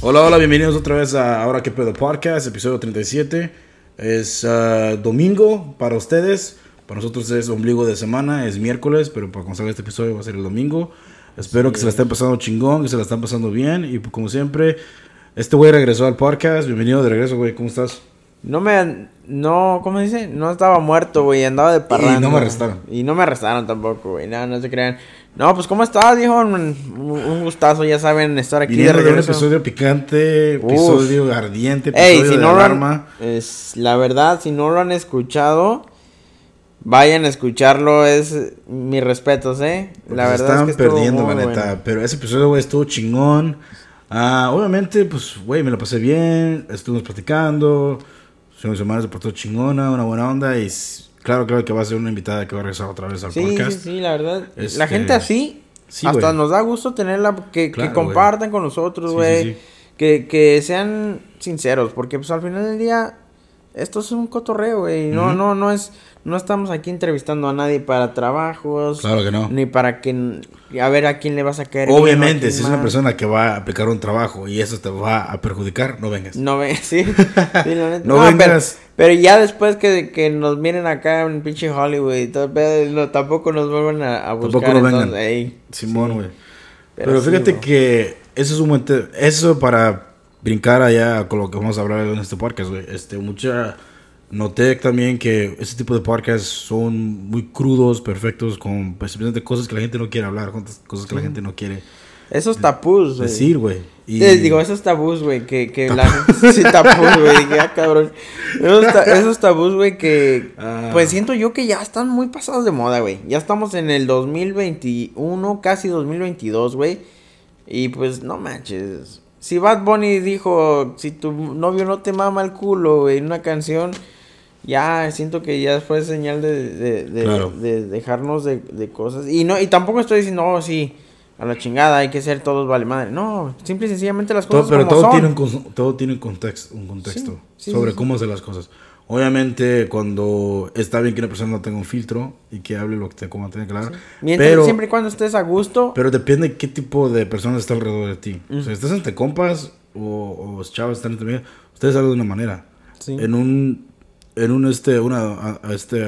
Hola, hola, bienvenidos otra vez a Ahora que pedo podcast, episodio 37. Es ah, domingo para ustedes, para nosotros es ombligo de semana, es miércoles, pero para cuando este episodio va a ser el domingo. Espero que se la estén pasando chingón, que se la estén pasando bien y como siempre, este güey regresó al podcast. Bienvenido de regreso, güey, ¿cómo estás? No me. No, ¿cómo dice? No estaba muerto, güey. Andaba de parranda. Y no me arrestaron. Y no me arrestaron tampoco, güey. No, no se crean. No, pues, ¿cómo estás, viejo? Un, un gustazo, ya saben, estar aquí Viniendo de un episodio picante, episodio ardiente, episodio Ey, si no alarma. es, la verdad, si no lo han escuchado, vayan a escucharlo. Es mis respetos, ¿eh? la verdad es que perdiendo, la neta. Pero ese episodio, güey, estuvo chingón. Ah, obviamente, pues, güey, me lo pasé bien. Estuvimos platicando su semana se portó chingona, una buena onda y claro, claro que va a ser una invitada que va a regresar otra vez al podcast. Sí, sí, la verdad. La este, gente así, hasta nos da gusto tenerla, que, que compartan con nosotros, güey. que, que sean sinceros, porque pues al final del día, esto es un cotorreo, güey. No, no, no es no estamos aquí entrevistando a nadie para trabajos. Claro que no. Ni para que. A ver a quién le vas a caer. Obviamente, si es una persona que va a aplicar un trabajo y eso te va a perjudicar, no vengas. No vengas, sí. no, vengas. Pero, ya después que, que, nos miren acá en pinche Hollywood y todo, tampoco nos vuelvan a, buscar. Tampoco no vengan. Simón, güey. Pero, fíjate que eso es un buen. Eso para brincar allá con lo que vamos a hablar en este podcast, güey. Este, mucha Noté también que ese tipo de podcasts son muy crudos, perfectos, con pues, cosas que la gente no quiere hablar, cosas que la gente no quiere. Esos tapús, güey. Decir, güey. Y... digo, esos tabús, güey, que, que la gente... Sí, tabús, güey, ya, cabrón. Esos, tabús, güey, que... Ah. Pues siento yo que ya están muy pasados de moda, güey. Ya estamos en el 2021, casi 2022, güey. Y pues, no manches. Si Bad Bunny dijo, si tu novio no te mama el culo, güey, en una canción ya siento que ya fue señal de, de, de, dejarnos de, cosas. Y no y tampoco estoy diciendo, oh, sí, a la chingada, hay que ser todos vale madre. No, simple y sencillamente las cosas Pero todo, Tiene un, todo tiene un contexto, un contexto sobre cómo hacer las cosas. Obviamente, cuando está bien que una persona no tenga un filtro y que hable lo que te como tiene claro. Mientras, siempre y cuando estés a gusto. Pero depende de qué tipo de personas está alrededor de ti. O sea, estás entre compas o, o chavos están entre ustedes hablan de una manera. En un en un este una este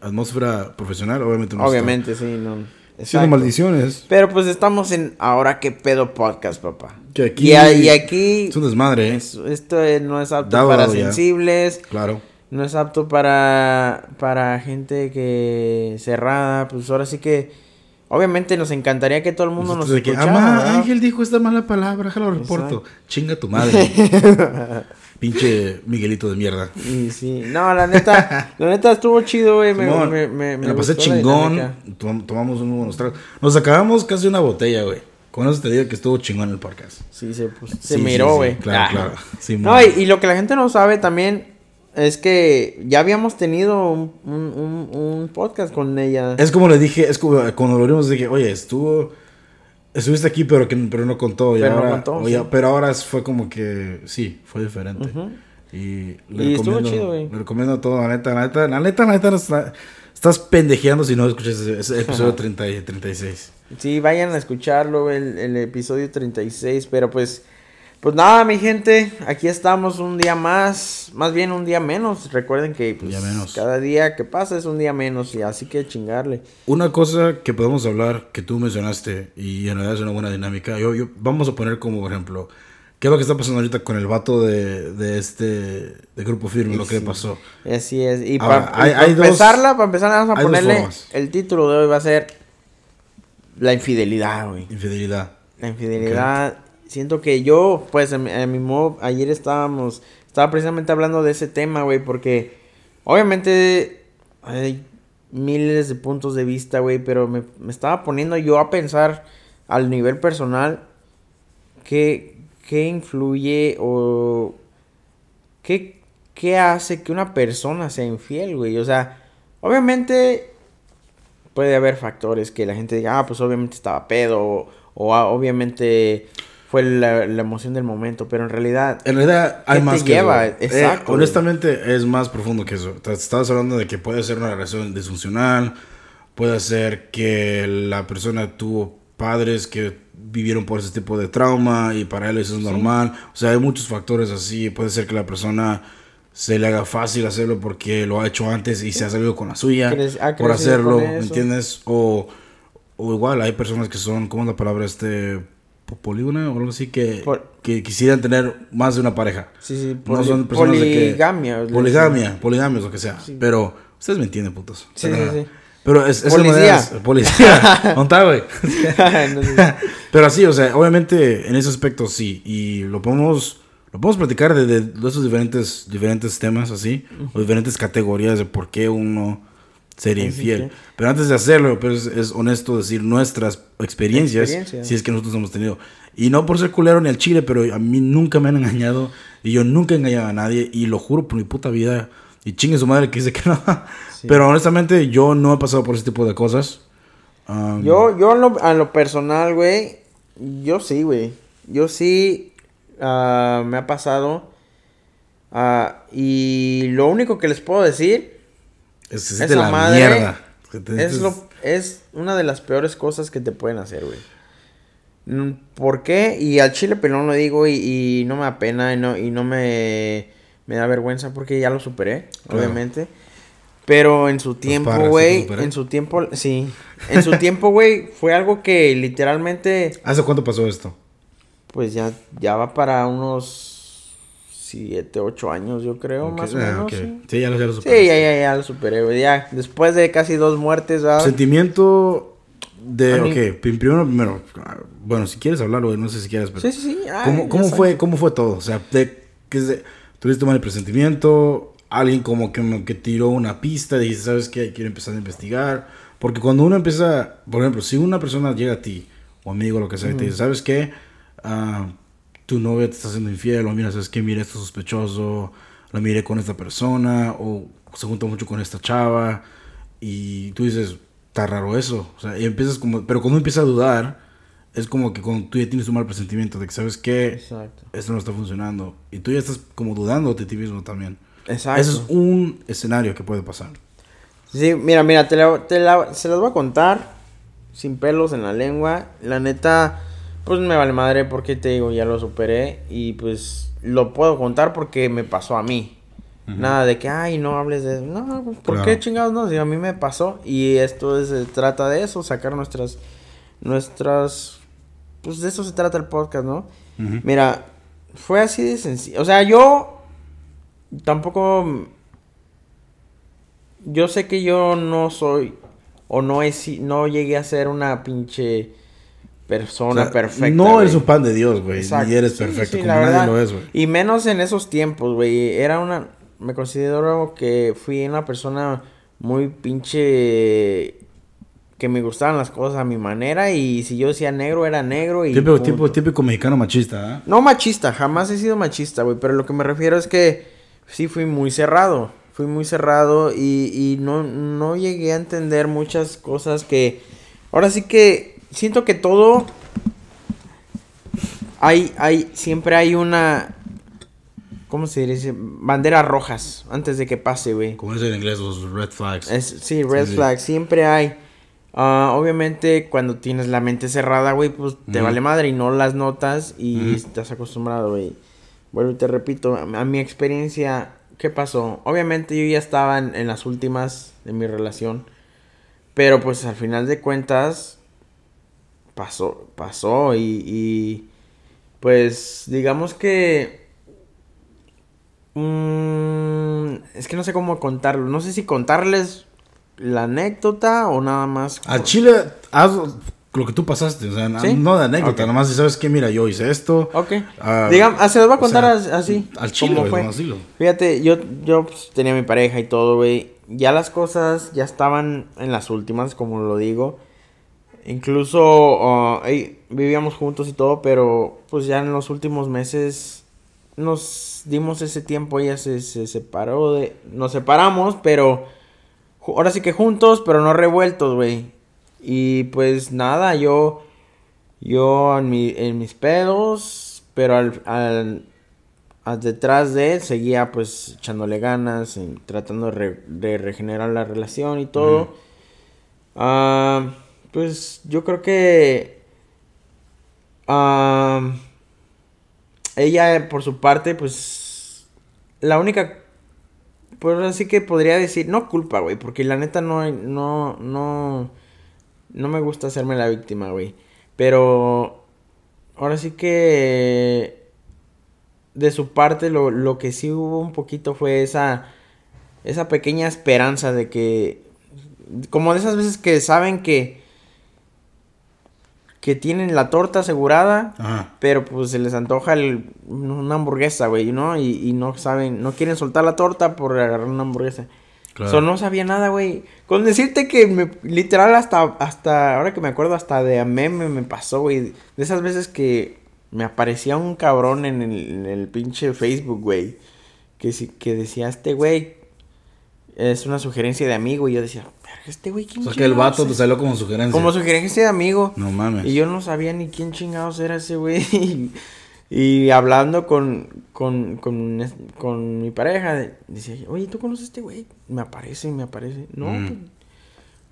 atmósfera profesional obviamente no obviamente sí no Siendo maldiciones. Pero pues estamos en Ahora que pedo podcast, papá. aquí, y, aquí. Es un desmadre, ¿eh? esto no es apto para sensibles. Claro. No es apto para, para gente que cerrada. Pues ahora sí que. Obviamente nos encantaría que todo el mundo nos escuchara. Ángel dijo esta mala palabra, déjalo reporto. Chinga tu madre. Pinche Miguelito de mierda. Sí, sí. No, la neta, la neta estuvo chido, güey. Me, me, me, me, la pasé chingón. tomamos unos buenos tragos. Nos acabamos casi una botella, güey. Con eso te digo que estuvo chingón el podcast. Sí, se, pues, se miró, güey. claro, ah. claro. no, y, y, lo que la gente no sabe también es que ya habíamos tenido un, un, un, podcast con ella. Es como le dije, es como cuando lo vimos dije, oye, estuvo Estuviste aquí, pero que pero no contó. pero, ahora, pero ahora fue como que sí, fue diferente. Y le recomiendo, chido, güey. Le recomiendo todo, la neta, la neta, la neta, la neta, estás pendejeando si no escuchas ese, episodio 30 y 36. Sí, vayan a escucharlo, el, el episodio 36, pero pues pues nada, mi gente, aquí estamos un día más, más bien un día menos. Recuerden que pues, cada día que pasa es un día menos y así que chingarle. Una cosa que podemos hablar que tú mencionaste y en realidad es una buena dinámica. Yo, yo vamos a poner como ejemplo qué es lo que está pasando ahorita con el vato de, de este de grupo firme, lo que le pasó. Así es. Y para empezarla, para empezar vamos a ponerle el título de hoy va a ser la infidelidad, güey. Infidelidad. La infidelidad siento que yo, pues, en, mi modo, ayer estábamos, estaba precisamente hablando de ese tema, güey, porque obviamente hay miles de puntos de vista, güey, pero me, estaba poniendo yo a pensar al nivel personal qué, qué influye o qué, qué hace que una persona sea infiel, güey. O sea, obviamente puede haber factores que la gente diga, ah, pues obviamente estaba pedo, o, o ah, obviamente fue la, emoción del momento, pero en realidad... En realidad hay más que lleva? Eh, Exacto. honestamente es más profundo que eso. Estabas hablando de que puede ser una relación disfuncional, puede ser que la persona tuvo padres que vivieron por ese tipo de trauma y para él eso es normal. O sea, hay muchos factores así. Puede ser que la persona se le haga fácil hacerlo porque lo ha hecho antes y se ha salido con la suya ha por hacerlo, con ¿me eso. entiendes? O, o igual hay personas que son, ¿cómo es la palabra? Este, polígona o algo así, que, que quisieran tener más de una pareja. Sí, sí, No poli- son personas de que- poligamia. Poligamia, poligamia, lo que sea. Pero ustedes me entienden, putos. Sí, sí, sí. Pero es, es Policía. Policía. ¿Dónde está, güey? No. Pero así, o sea, obviamente en ese aspecto sí. Y lo podemos, lo podemos platicar de, de, de esos diferentes, diferentes temas así. O diferentes categorías de por qué uno Es infiel. Pero antes de hacerlo, pues es honesto decir nuestras experiencias. Si es que nosotros hemos tenido. Y no por ser culero ni al chile, pero a mí nunca me han engañado. Y yo nunca he engañado a nadie. Y lo juro por mi puta vida. Y chingue su madre que dice que no. Pero honestamente yo no he pasado por ese tipo de cosas. Um, Yo, yo en lo- a lo personal, güey, yo sí, güey. Yo sí ah, me ha pasado. ah, y lo único que les puedo decir es, es de la madre mierda. Es, lo, es una de las peores cosas que te pueden hacer, güey. Mm, ¿Por qué? Y al chile pelón lo digo y, y no me da pena y no, y no me, me da vergüenza porque ya lo superé, Claro. obviamente. Pero en su tiempo, parras, ¿sí güey, en su tiempo, sí. En su tiempo, güey, fue algo que literalmente, ¿Hace cuánto pasó esto? pues ya, ya va para unos 7, 8 años, yo creo, Ok, más o ah, menos. ok. Sí, Sí, ya lo, ya lo Sí, superaste. ya, ya, ya lo superé. Ya, después de casi dos muertes, ¿verdad? Sentimiento de, mí- ok, prim- primero, primero, ah, bueno, si quieres hablarlo, no sé si quieres, pero Sí, sí, sí. ay, ¿cómo, cómo fue, cómo fue todo? O sea, de, que se- tuviste mal presentimiento, alguien como que, como que tiró una pista, dijiste, ¿sabes qué? Quiero empezar a investigar. Porque cuando uno empieza, por ejemplo, si una persona llega a ti, o amigo, lo que sea, y te dice, ¿sabes qué? Ah, tu novia te está haciendo infiel, o mira, ¿sabes qué? Mira, esto es sospechoso, la miré con esta persona, o se junta mucho con esta chava, y tú dices, está raro eso. O sea, y empiezas como, pero cuando uno empieza a dudar, es como que cuando tú ya tienes un mal presentimiento de que, ¿sabes? Exacto. Esto no está funcionando. Y tú ya estás como dudando de ti mismo también. Exacto. Ese es un escenario que puede pasar. Sí, mira, mira, te la, te la- se las voy a contar sin pelos en la lengua. La neta, pues me vale madre porque te digo, ya lo superé y pues lo puedo contar porque me pasó a mí. Nada de que, ay, no hables de... No, ¿por Claro. qué chingados no? Si a mí me pasó y esto es- se trata de eso, sacar nuestras... Nuestras... Pues de eso se trata el podcast, ¿no? Mira, fue así de sencillo. O sea, yo tampoco. Yo sé que yo no soy. O no es, no llegué a ser una pinche persona O sea, perfecta. No güey. eres un pan de Dios, güey. Ni eres perfecto, sí, como nadie verdad. lo es, güey. Y menos en esos tiempos, güey. Era una. Me considero que fui una persona muy pinche. Que me gustaban las cosas a mi manera. Y si yo decía negro, era negro. Y Típico, tipo, típico mexicano machista, ¿ah? No machista, jamás he sido machista, güey. Pero lo que me refiero es que sí fui muy cerrado. Fui muy cerrado y, y no, no llegué a entender muchas cosas que... Ahora sí que siento que todo... Hay, hay, siempre hay una... ¿Cómo se dice? Banderas rojas antes de que pase, güey. Como es en inglés, los red flags. Es, sí, red Sí, sí. flag, siempre hay. Ah, obviamente, cuando tienes la mente cerrada, güey, pues te vale madre y no las notas y estás acostumbrado, güey. Vuelvo y te repito, a, a mi experiencia, ¿qué pasó? Obviamente yo ya estaba en, en las últimas de mi relación, pero pues al final de cuentas, pasó, pasó y, y pues digamos que... mm, es que no sé cómo contarlo. No sé si contarles la anécdota o nada más. A Chile, haz lo que tú pasaste. O sea, no de anécdota, Ok. nomás si sabes que, mira, yo hice esto. Ok. Ah, Digamos, ah, se los voy a o contar sea, as- así. Al fue. Fíjate, yo, yo pues, tenía mi pareja y todo, güey. Ya las cosas ya estaban en las últimas, como lo digo. Incluso ey, vivíamos juntos y todo, pero pues ya en los últimos meses nos dimos ese tiempo. Ella se, se separó de... Nos separamos, pero... Ahora sí que juntos, pero no revueltos, güey. Y pues nada, yo... Yo en, mi, en mis pedos, pero al, al, al detrás de él seguía pues echándole ganas, en- tratando de, re- de regenerar la relación y todo. Ah, pues yo creo que ella, por su parte, pues. La única. Pues así que podría decir. No culpa, güey. Porque la neta no. No. No. No me gusta hacerme la víctima, güey. Pero. Ahora sí que. De su parte, lo, lo que sí hubo un poquito fue esa. Esa pequeña esperanza de que. Como de esas veces que saben que. Que tienen la torta asegurada. Ajá. Pero pues se les antoja el- una hamburguesa, güey, ¿no? Y, y no saben, no quieren soltar la torta por agarrar una hamburguesa. Claro. So, no sabía nada, güey. Con decirte que me- literal hasta, hasta, ahora que me acuerdo, hasta de a meme me pasó, güey. De esas veces que me aparecía un cabrón en el, en el pinche Facebook, güey. Que, si- que decía, este güey es una sugerencia de amigo. Y yo decía, "Verga, este güey, O ¿quién sea que el vato te es?" salió como sugerencia. Como sugerencia de amigo. No mames. Y yo no sabía ni quién chingados era ese güey. Y, y hablando con, con, con, con mi pareja, decía, oye, ¿tú conoces a este güey? Me aparece, me aparece. No, Mm. pues,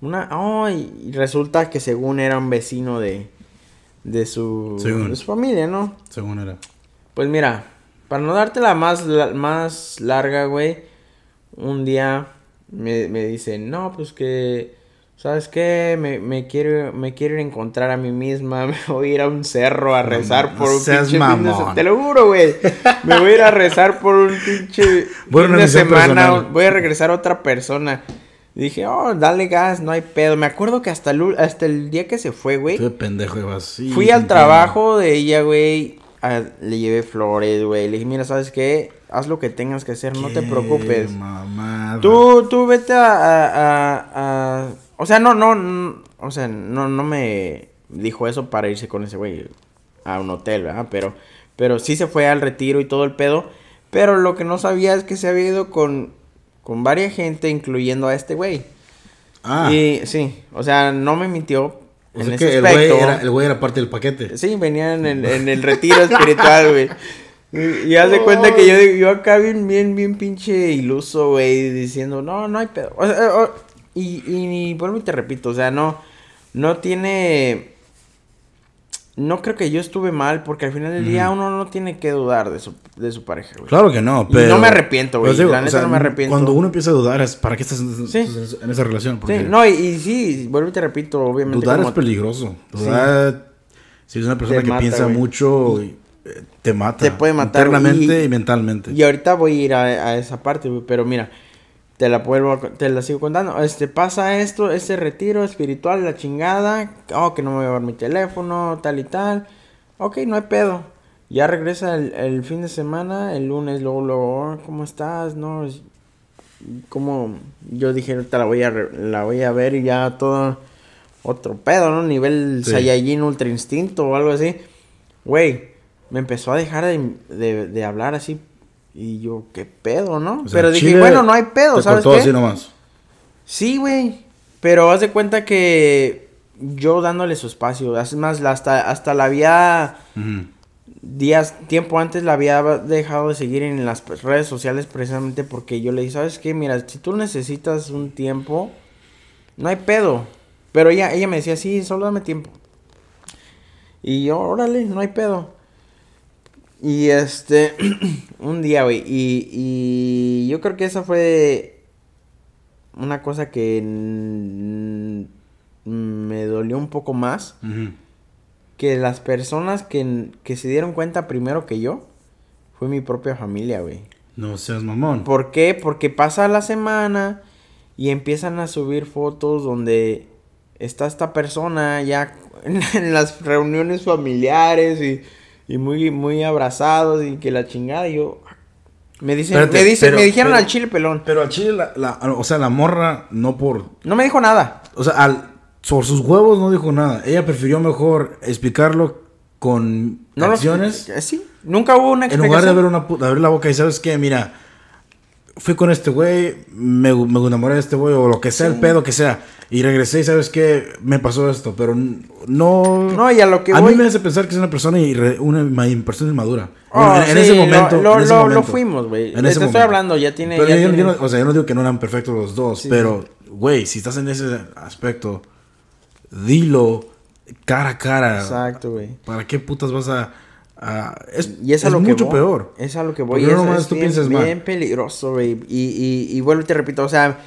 una... Oh, y y resulta que según era un vecino de, de, su, Según. de su familia, ¿no? Según era. Pues mira, para no darte la más, la- más larga, güey, un día me, me dicen, no, pues que, ¿sabes qué? Me, me quiero, me quiero ir a encontrar a mí misma, me voy a ir a un cerro a rezar no por un pinche fin de semana. Te lo juro, güey. Me voy a ir a rezar por un pinche a fin de semana, personal. voy a regresar a otra persona. Dije, oh, dale gas, no hay pedo. Me acuerdo que hasta el, hasta el día que se fue, güey. Pendejo ibas. Sí, Fui al trabajo de ella, güey. a- Le llevé flores, güey. Le dije, mira, ¿sabes qué? Haz lo que tengas que hacer, no te preocupes. Mamada. Tú, tú vete a, a- a- a- O sea, no, no, no, O sea, no, no me dijo eso para irse con ese güey a un hotel, ¿verdad? Pero, pero sí se fue al retiro y todo el pedo. Pero lo que no sabía es que se había ido con, con varias gente, incluyendo a este güey. Ah, Y sí, o sea, no me mintió. o en sea ese que el güey, era, el güey era parte del paquete. Sí, venían en, en el retiro espiritual, güey. Y, y haz de cuenta que yo, yo acá bien, bien, bien pinche iluso, güey, diciendo, no, no hay pedo. O sea, o- y, y, vuelvo y te repito, o sea, no, no tiene... No creo que yo estuve mal, porque al final del día uno no tiene que dudar de su, de su pareja, güey. Claro que no, Y pero... no me arrepiento, güey, digo, la neta no me arrepiento. Cuando uno empieza a dudar es para qué estás en, Sí. en esa relación. Porque Sí, no, y, y sí, vuelvo y te repito, obviamente. dudar como- es peligroso. Dudar, si es una persona Te que mata, piensa güey. mucho, y, eh, te mata. Te puede matar, Internamente y- y, mentalmente. Y ahorita voy a ir a, a esa parte, pero mira, te la vuelvo, te la sigo contando. Este, pasa esto, este retiro espiritual, la chingada. Oh, que no me voy a llevar mi teléfono, tal y tal. Ok, no hay pedo. Ya regresa el, el fin de semana, el lunes, luego, luego, "Oh, ¿cómo estás? No, como yo dije, ahorita la voy a, la voy a ver y ya todo otro pedo, ¿no? Nivel Sí. Saiyajin Ultra Instinto o algo así. Güey, me empezó a dejar de, de- de hablar así. Y yo, ¿qué pedo, no? O sea, pero dije, Chile bueno, no hay pedo, te ¿sabes cortó qué? así nomás. Sí, güey. Pero haz de cuenta que yo dándole su espacio. Es más, hasta, hasta la había días, tiempo antes la había dejado de seguir en las redes sociales precisamente porque yo le dije, ¿sabes qué? Mira, si tú necesitas un tiempo, no hay pedo. Pero ella, ella me decía, sí, solo dame tiempo. Y yo, órale, no hay pedo. Y este, un día, güey, y, y yo creo que esa fue una cosa que me dolió un poco más que las personas que, que se dieron cuenta primero que yo fue mi propia familia, güey. No seas mamón. ¿Por qué? Porque pasa la semana y empiezan a subir fotos donde está esta persona ya en, en las reuniones familiares y, y muy, muy abrazados y que la chingada y yo... Me dicen, Espérate, me, dicen pero- me dijeron pero- al chile pelón. Pero al chile, la, la- o sea, la morra, no por. No me dijo nada. O sea, al, por sus huevos no dijo nada. Ella prefirió mejor explicarlo con No acciones. eh, sí, nunca hubo una En lugar de explicación. abrir, una, abrir la boca y sabes qué, mira, fui con este güey, me, me enamoré de este güey, o lo que sea, el pedo que sea, y regresé y sabes qué, me pasó esto, pero no... No, y a lo que a voy... mí me hace pensar que es una persona, irre- una ma- persona inmadura. Oh, en, en sí, ese lo- momento... Lo, en ese lo- lo momento. fuimos, güey. En Te ese estoy momento. hablando, ya tiene... Pero ya yo, no, o sea, yo no digo que no eran perfectos los dos, Sí, pero, güey, si estás en ese aspecto, dilo, cara a cara. Exacto, güey. ¿Para qué putas vas a.? A- es Y es, a es lo que mucho voy. peor. Es a lo que voy. Porque no es, nomás es tú bien, piensas mal. bien peligroso, güey. Y, y, y vuelvo y te repito, o sea,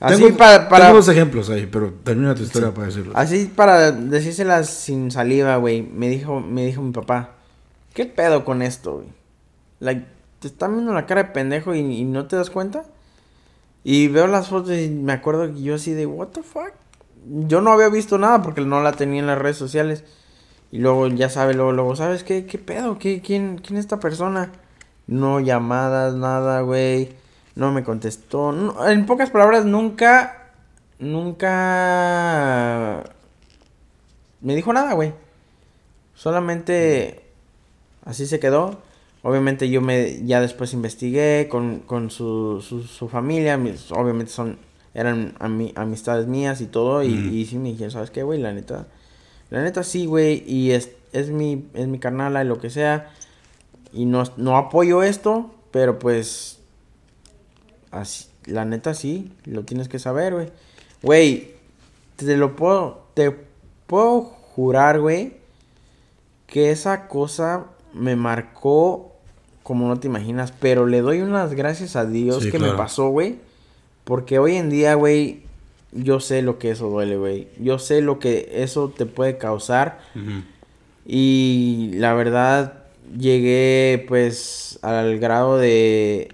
así tengo, para, para, tengo dos ejemplos ahí, pero termina tu historia para decirlo. así para decírselas sin saliva, güey. Me dijo, me dijo mi papá, ¿qué pedo con esto, güey? Like, te están viendo la cara de pendejo y, y no te das cuenta. Y veo las fotos y me acuerdo que yo así de, what the fuck? Yo no había visto nada porque no la tenía en las redes sociales. Y luego, ya sabe, luego, luego, ¿sabes qué? ¿Qué pedo? ¿Qué, quién, ¿Quién es esta persona? No llamadas, nada, güey. No me contestó. No, en pocas palabras, nunca, nunca me dijo nada, güey. Solamente así se quedó. Obviamente yo me ya después investigué con, con su, su, su familia. mis- obviamente son eran ami- amistades mías y todo. Y, y sí me dijeron, ¿sabes qué, güey? La neta. La neta sí, güey. Y es, es mi, es mi carnala y lo que sea. Y no, no apoyo esto. Pero pues. Así, la neta sí. Lo tienes que saber, güey. Güey. Te lo puedo. Te puedo jurar, güey. Que esa cosa me marcó. Como no te imaginas. Pero le doy unas gracias a Dios Sí, que me pasó, güey. Porque hoy en día, güey. Yo sé lo que eso duele, güey. Yo sé lo que eso te puede causar. Y la verdad, llegué pues al grado de,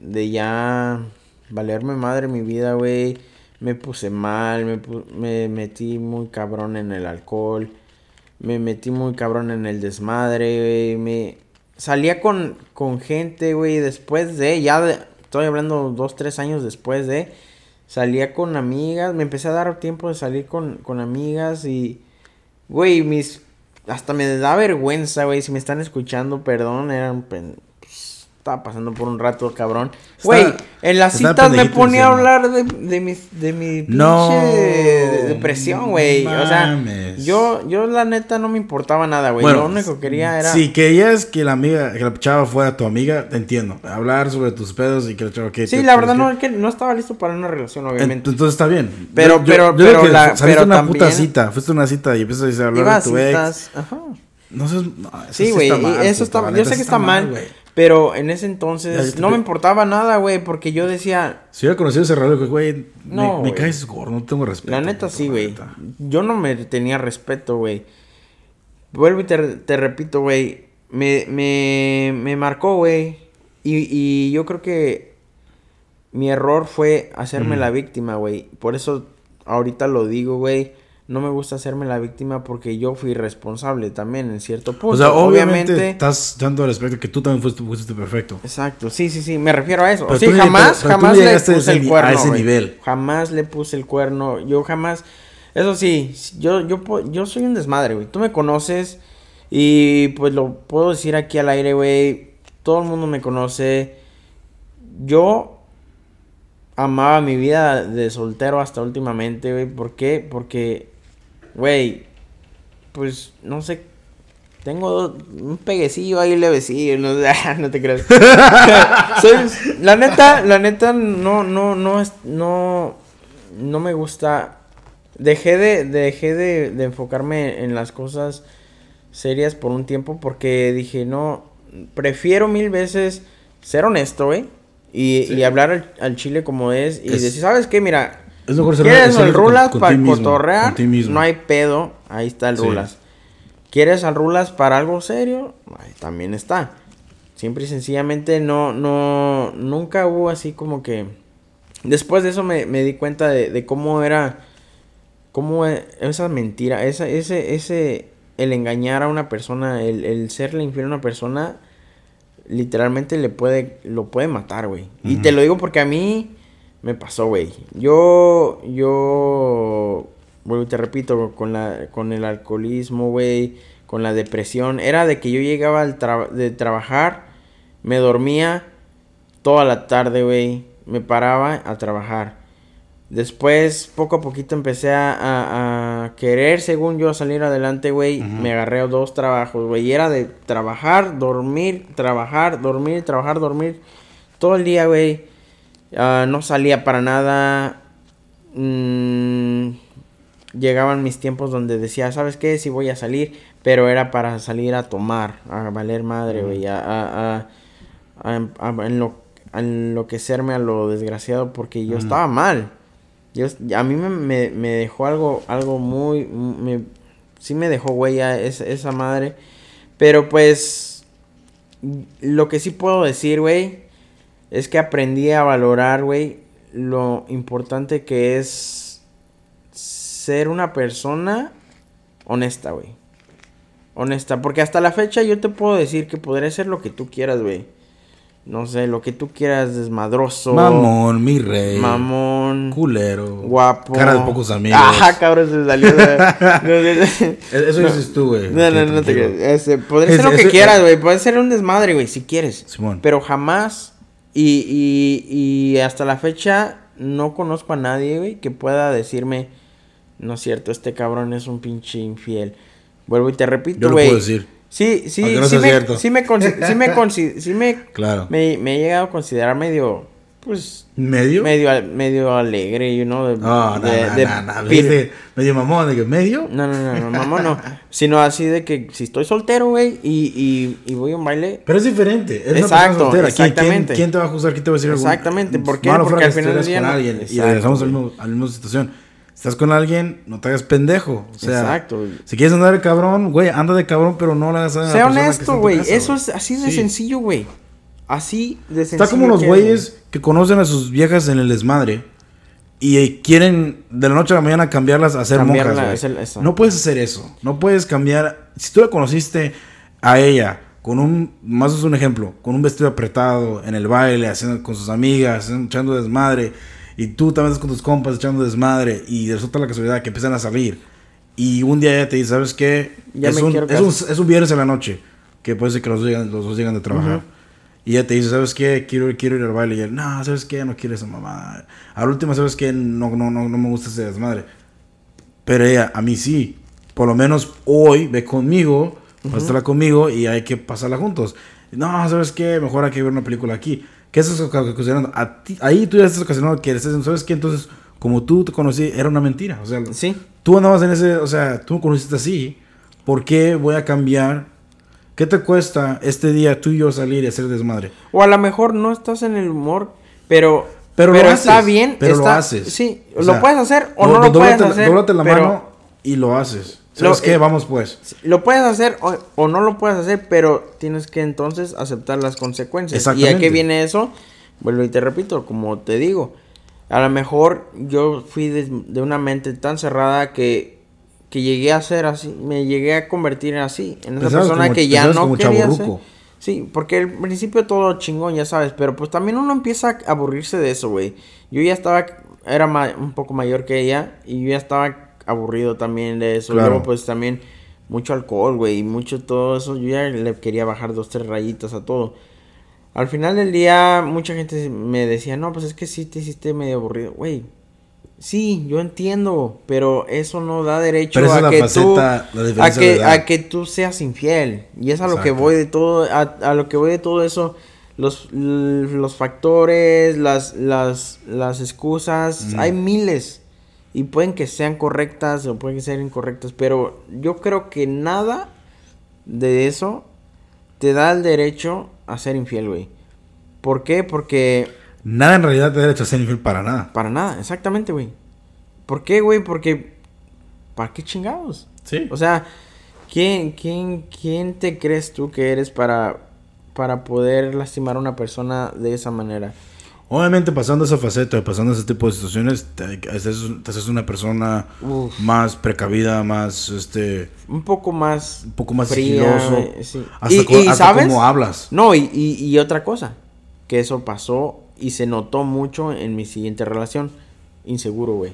de ya valerme madre mi vida, güey. Me puse mal, me, me metí muy cabrón en el alcohol. Me metí muy cabrón en el desmadre, güey. Me salía con, con gente, güey, después de, ya de- estoy hablando dos, tres años después de, salía con amigas, me empecé a dar tiempo de salir con, con amigas y, güey, mis, hasta me da vergüenza, güey, si me están escuchando, perdón, eran, estaba pasando por un rato, cabrón. Está- Güey, en las está citas me ponía a hablar de, de mi, de mi pinche No, depresión, güey. O sea, yo, yo la neta no me importaba nada, güey. Bueno, Lo único que quería era... Si querías que la amiga, que la chava fuera tu amiga, te entiendo. Hablar sobre tus pedos y que la chava que Sí, te- la verdad no, es que no estaba listo para una relación, obviamente. Entonces está bien. Pero- pero- digo pero que la- saliste pero una puta cita, fuiste una cita y empiezas a hablar Iba de tu ex. ajá. No sé, no, eso Sí, güey, está mal, eso está, la yo sé sí que está mal, güey. Pero en ese entonces no te- me importaba nada, güey, porque yo decía, Si hubiera conocido ese raro, güey, No, me, caes gordo, no tengo respeto. la neta sí, güey. Yo no me tenía respeto, güey. Vuelvo y te, te repito, güey, me, me, me marcó, güey. Y, y yo creo que mi error fue hacerme la víctima, güey. Por eso ahorita lo digo, güey. No me gusta hacerme la víctima porque yo fui responsable también en cierto punto. O sea, obviamente, estás dando al respecto que tú también fuiste, fuiste perfecto. Exacto, sí, sí, sí, me refiero a eso. Pero sí, jamás, pero jamás le puse ese el cuerno. a ese nivel. Jamás le puse el cuerno. Yo jamás. Eso sí, yo, yo, yo soy un desmadre, güey. Tú me conoces y pues lo puedo decir aquí al aire, güey. Todo el mundo me conoce. Yo amaba mi vida de soltero hasta últimamente, güey. ¿Por qué? Porque, güey, pues no sé. Tengo un peguecillo ahí levecillo, no, no te creas. Soy- la neta, la neta no, no, no, no, no me gusta. Dejé de, dejé de, de enfocarme en las cosas serias por un tiempo porque dije, no, prefiero mil veces ser honesto, güey. Y, Sí. y hablar al, al chile como es. Y Es- decir, ¿sabes qué? Mira, Es mejor ser ¿Quieres con- rulas con para mismo, cotorrear? No hay pedo. Ahí está el Sí. rulas. ¿Quieres al rulas para algo serio? Ahí también está. Simple y sencillamente no, no, nunca hubo así como que... Después de eso me, me di cuenta de, de cómo era, cómo e- esa mentira, esa, ese, ese, el engañar a una persona, el, el serle infiel a una persona, literalmente le puede, lo puede matar, güey. Y te lo digo porque a mí me pasó, güey. Yo, yo, vuelvo y te repito, con la, con el alcoholismo, güey, con la depresión, era de que yo llegaba al tra- de trabajar, me dormía toda la tarde, güey, me paraba a trabajar. Después, poco a poquito empecé a, a- a querer, según yo, salir adelante, güey. Me agarré a dos trabajos, güey. Y era de trabajar, dormir, trabajar, dormir, trabajar, dormir. Todo el día, güey. Ah, no salía para nada. Mm, llegaban mis tiempos donde decía, ¿sabes qué? Sí voy a salir, pero era para salir a tomar, a valer madre, güey, a, a, a, a, a enlo- enloquecerme a lo desgraciado porque yo estaba mal. Yo, a mí me, me, me dejó algo, algo muy, me, sí me dejó huella esa, esa madre, pero pues, lo que sí puedo decir, güey, es que aprendí a valorar, güey, lo importante que es ser una persona honesta, güey. Honesta, porque hasta la fecha yo te puedo decir que podré ser lo que tú quieras, güey. No sé, lo que tú quieras, desmadroso. Mamón, mi rey. Mamón. Culero. Guapo. Cara de pocos amigos. Ajá, cabrón, se salió de... E- Eso dices tú, güey. No, no, no te creas. Este, podría Es- ser lo que quieras, güey. Puede ser un desmadre, güey, si quieres. Simón. Pero jamás, y, y, y hasta la fecha, no conozco a nadie, güey, que pueda decirme, no es cierto, este cabrón es un pinche infiel. Vuelvo y te Yo repito, lo güey. puedo decir. Sí, sí, no sí, me, sí me, sí me, sí me, Claro. me, me he llegado a considerar medio, pues, ¿Medio? medio, medio alegre, you know, de, No, no, de- no, de no, no, pir- ¿viste? Medio mamón, de que medio. no, no, no, no, mamá, no. Sino así de que si estoy soltero, güey, y, y, y voy a un baile. Pero es diferente. Eres una Exacto, persona soltera. ¿Quién- exactamente. ¿Quién, quién te va a juzgar? ¿Quién te va a decir? Exactamente, ¿por qué? Porque al final del día con alguien. y Exacto, regresamos al güey. mismo- a la misma situación. Estás con alguien, no te hagas pendejo. O sea, Exacto, si quieres andar de cabrón, güey, anda de cabrón, pero no le hagas a la en honesto, güey. Eso es así de Sí. sencillo, güey. Así de sencillo. Está como los que es, güeyes que conocen a sus viejas en el desmadre y quieren de la noche a la mañana cambiarlas a ser Cambiarla, monjas. güey. es el- eso. No puedes hacer eso. No puedes cambiar. Si tú la conociste a ella con un, más es un ejemplo, con un vestido apretado en el baile, haciendo con sus amigas, echando desmadre, y tú también estás con tus compas echando desmadre, y resulta la casualidad que empiezan a salir. Y un día ella te dice, ¿sabes qué? Ya es, me un, es, un, casar". es un viernes en la noche, que puede ser que los llegan, los dos llegan de trabajar. Y ella te dice, ¿sabes qué? Quiero, quiero ir al baile. Y él, no, ¿sabes qué? No quiero esa mamá. A la última, ¿sabes qué? No, no, no, no me gusta ese desmadre. Pero ella, a mí sí. Por lo menos hoy ve conmigo, pásala conmigo y hay que pasarla juntos. No, ¿sabes qué? Mejor hay que ver una película aquí. ¿Qué estás oca- ocasionando? A ti- ahí tú ya estás ocasionando que estás ¿sabes qué? Entonces, como tú te conocí, era una mentira. O sea, Sí. tú andabas en ese, o sea, tú me conociste así. ¿Por qué voy a cambiar? ¿Qué te cuesta este día tú y yo salir y hacer desmadre? O a lo mejor no estás en el humor, pero. Pero lo está haces, bien. pero lo haces. Sí, O lo puedes hacer o no lo puedes la- hacer. dóblate la pero mano y lo haces. ¿Sabes Lo- qué? eh, Vamos pues. Lo puedes hacer o, o no lo puedes hacer, pero tienes que entonces aceptar las consecuencias. ¿Y a qué viene eso? Vuelvo y te repito, como te digo, a lo mejor yo fui de, de una mente tan cerrada que, que llegué a ser así, me llegué a convertir en así, en esa persona como- que ya no quería ser. Sí, porque al principio todo chingón, ya sabes, pero pues también uno empieza a aburrirse de eso, güey. Yo ya estaba, era un poco mayor que ella y yo ya estaba aburrido también de eso. Claro. Luego pues también mucho alcohol, güey, y mucho todo eso. Yo ya le quería bajar dos, tres rayitas a todo. Al final del día, mucha gente me decía, no, pues es que sí te hiciste medio aburrido. Güey, sí, yo entiendo, pero eso no da derecho a es que faceta, tú, a que, a que tú seas infiel. Y es a lo que voy de todo, a, a lo que voy de todo eso. Los, los factores, las, las, las excusas, Mm. hay miles. Y pueden que sean correctas o pueden que sean incorrectas. Pero yo creo que nada de eso te da el derecho a ser infiel, güey. ¿Por qué? Porque... Nada en realidad te da derecho a ser infiel para nada. Para nada, exactamente, güey. ¿Por qué, güey? Porque... ¿Para qué chingados? Sí. O sea, ¿quién, quién, quién te crees tú que eres para, para poder lastimar a una persona de esa manera? Obviamente pasando esa faceta, pasando ese tipo de situaciones, te, te haces, una persona Uf. más precavida, más, este, Un poco más... un poco más fría, sigiloso. eh, sí. Hasta, Y- co- y, hasta ¿sabes? cómo hablas. No, y, y, y otra cosa, que eso pasó y se notó mucho en mi siguiente relación. Inseguro, güey.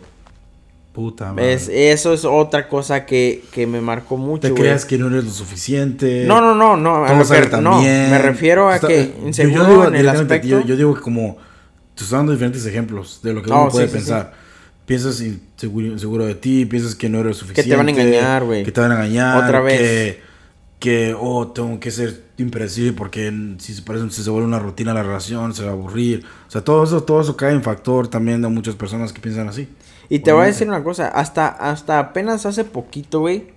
Puta madre. Es- Eso es otra cosa que, que me marcó mucho, te creas que no eres lo suficiente. No, no, no, no. a que- no, me refiero a Está- que yo- inseguro yo digo en el directamente, aspecto... Yo, yo digo que como, te estoy dando diferentes ejemplos de lo que No, uno puede sí, sí, pensar. Piensas inseguro, inseguro de ti, piensas que no eres Que suficiente. te van a engañar, güey. Que te van a engañar. Otra vez. Que, que, oh, tengo que ser impredecible porque si se, parece, si se vuelve una rutina la relación, se va a aburrir. O sea, todo eso, todo eso cae en factor también de muchas personas que piensan así. Y te voy a decir una cosa, hasta, hasta apenas hace poquito, güey.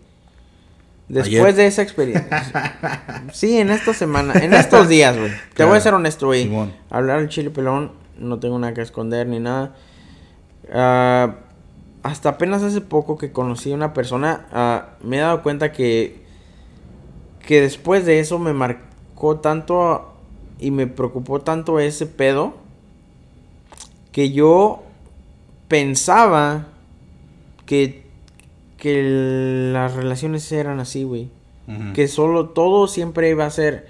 Después Ayer. de esa experiencia. sí, en esta semana, en estos días, güey. Te Claro. voy a ser honesto, güey. Hablar al chile pelón, no tengo nada que esconder ni nada. Ah, hasta apenas hace poco que conocí a una persona, ah, me he dado cuenta que, que después de eso me marcó tanto y me preocupó tanto ese pedo que yo pensaba que, que las relaciones eran así, güey. Que solo todo siempre iba a ser,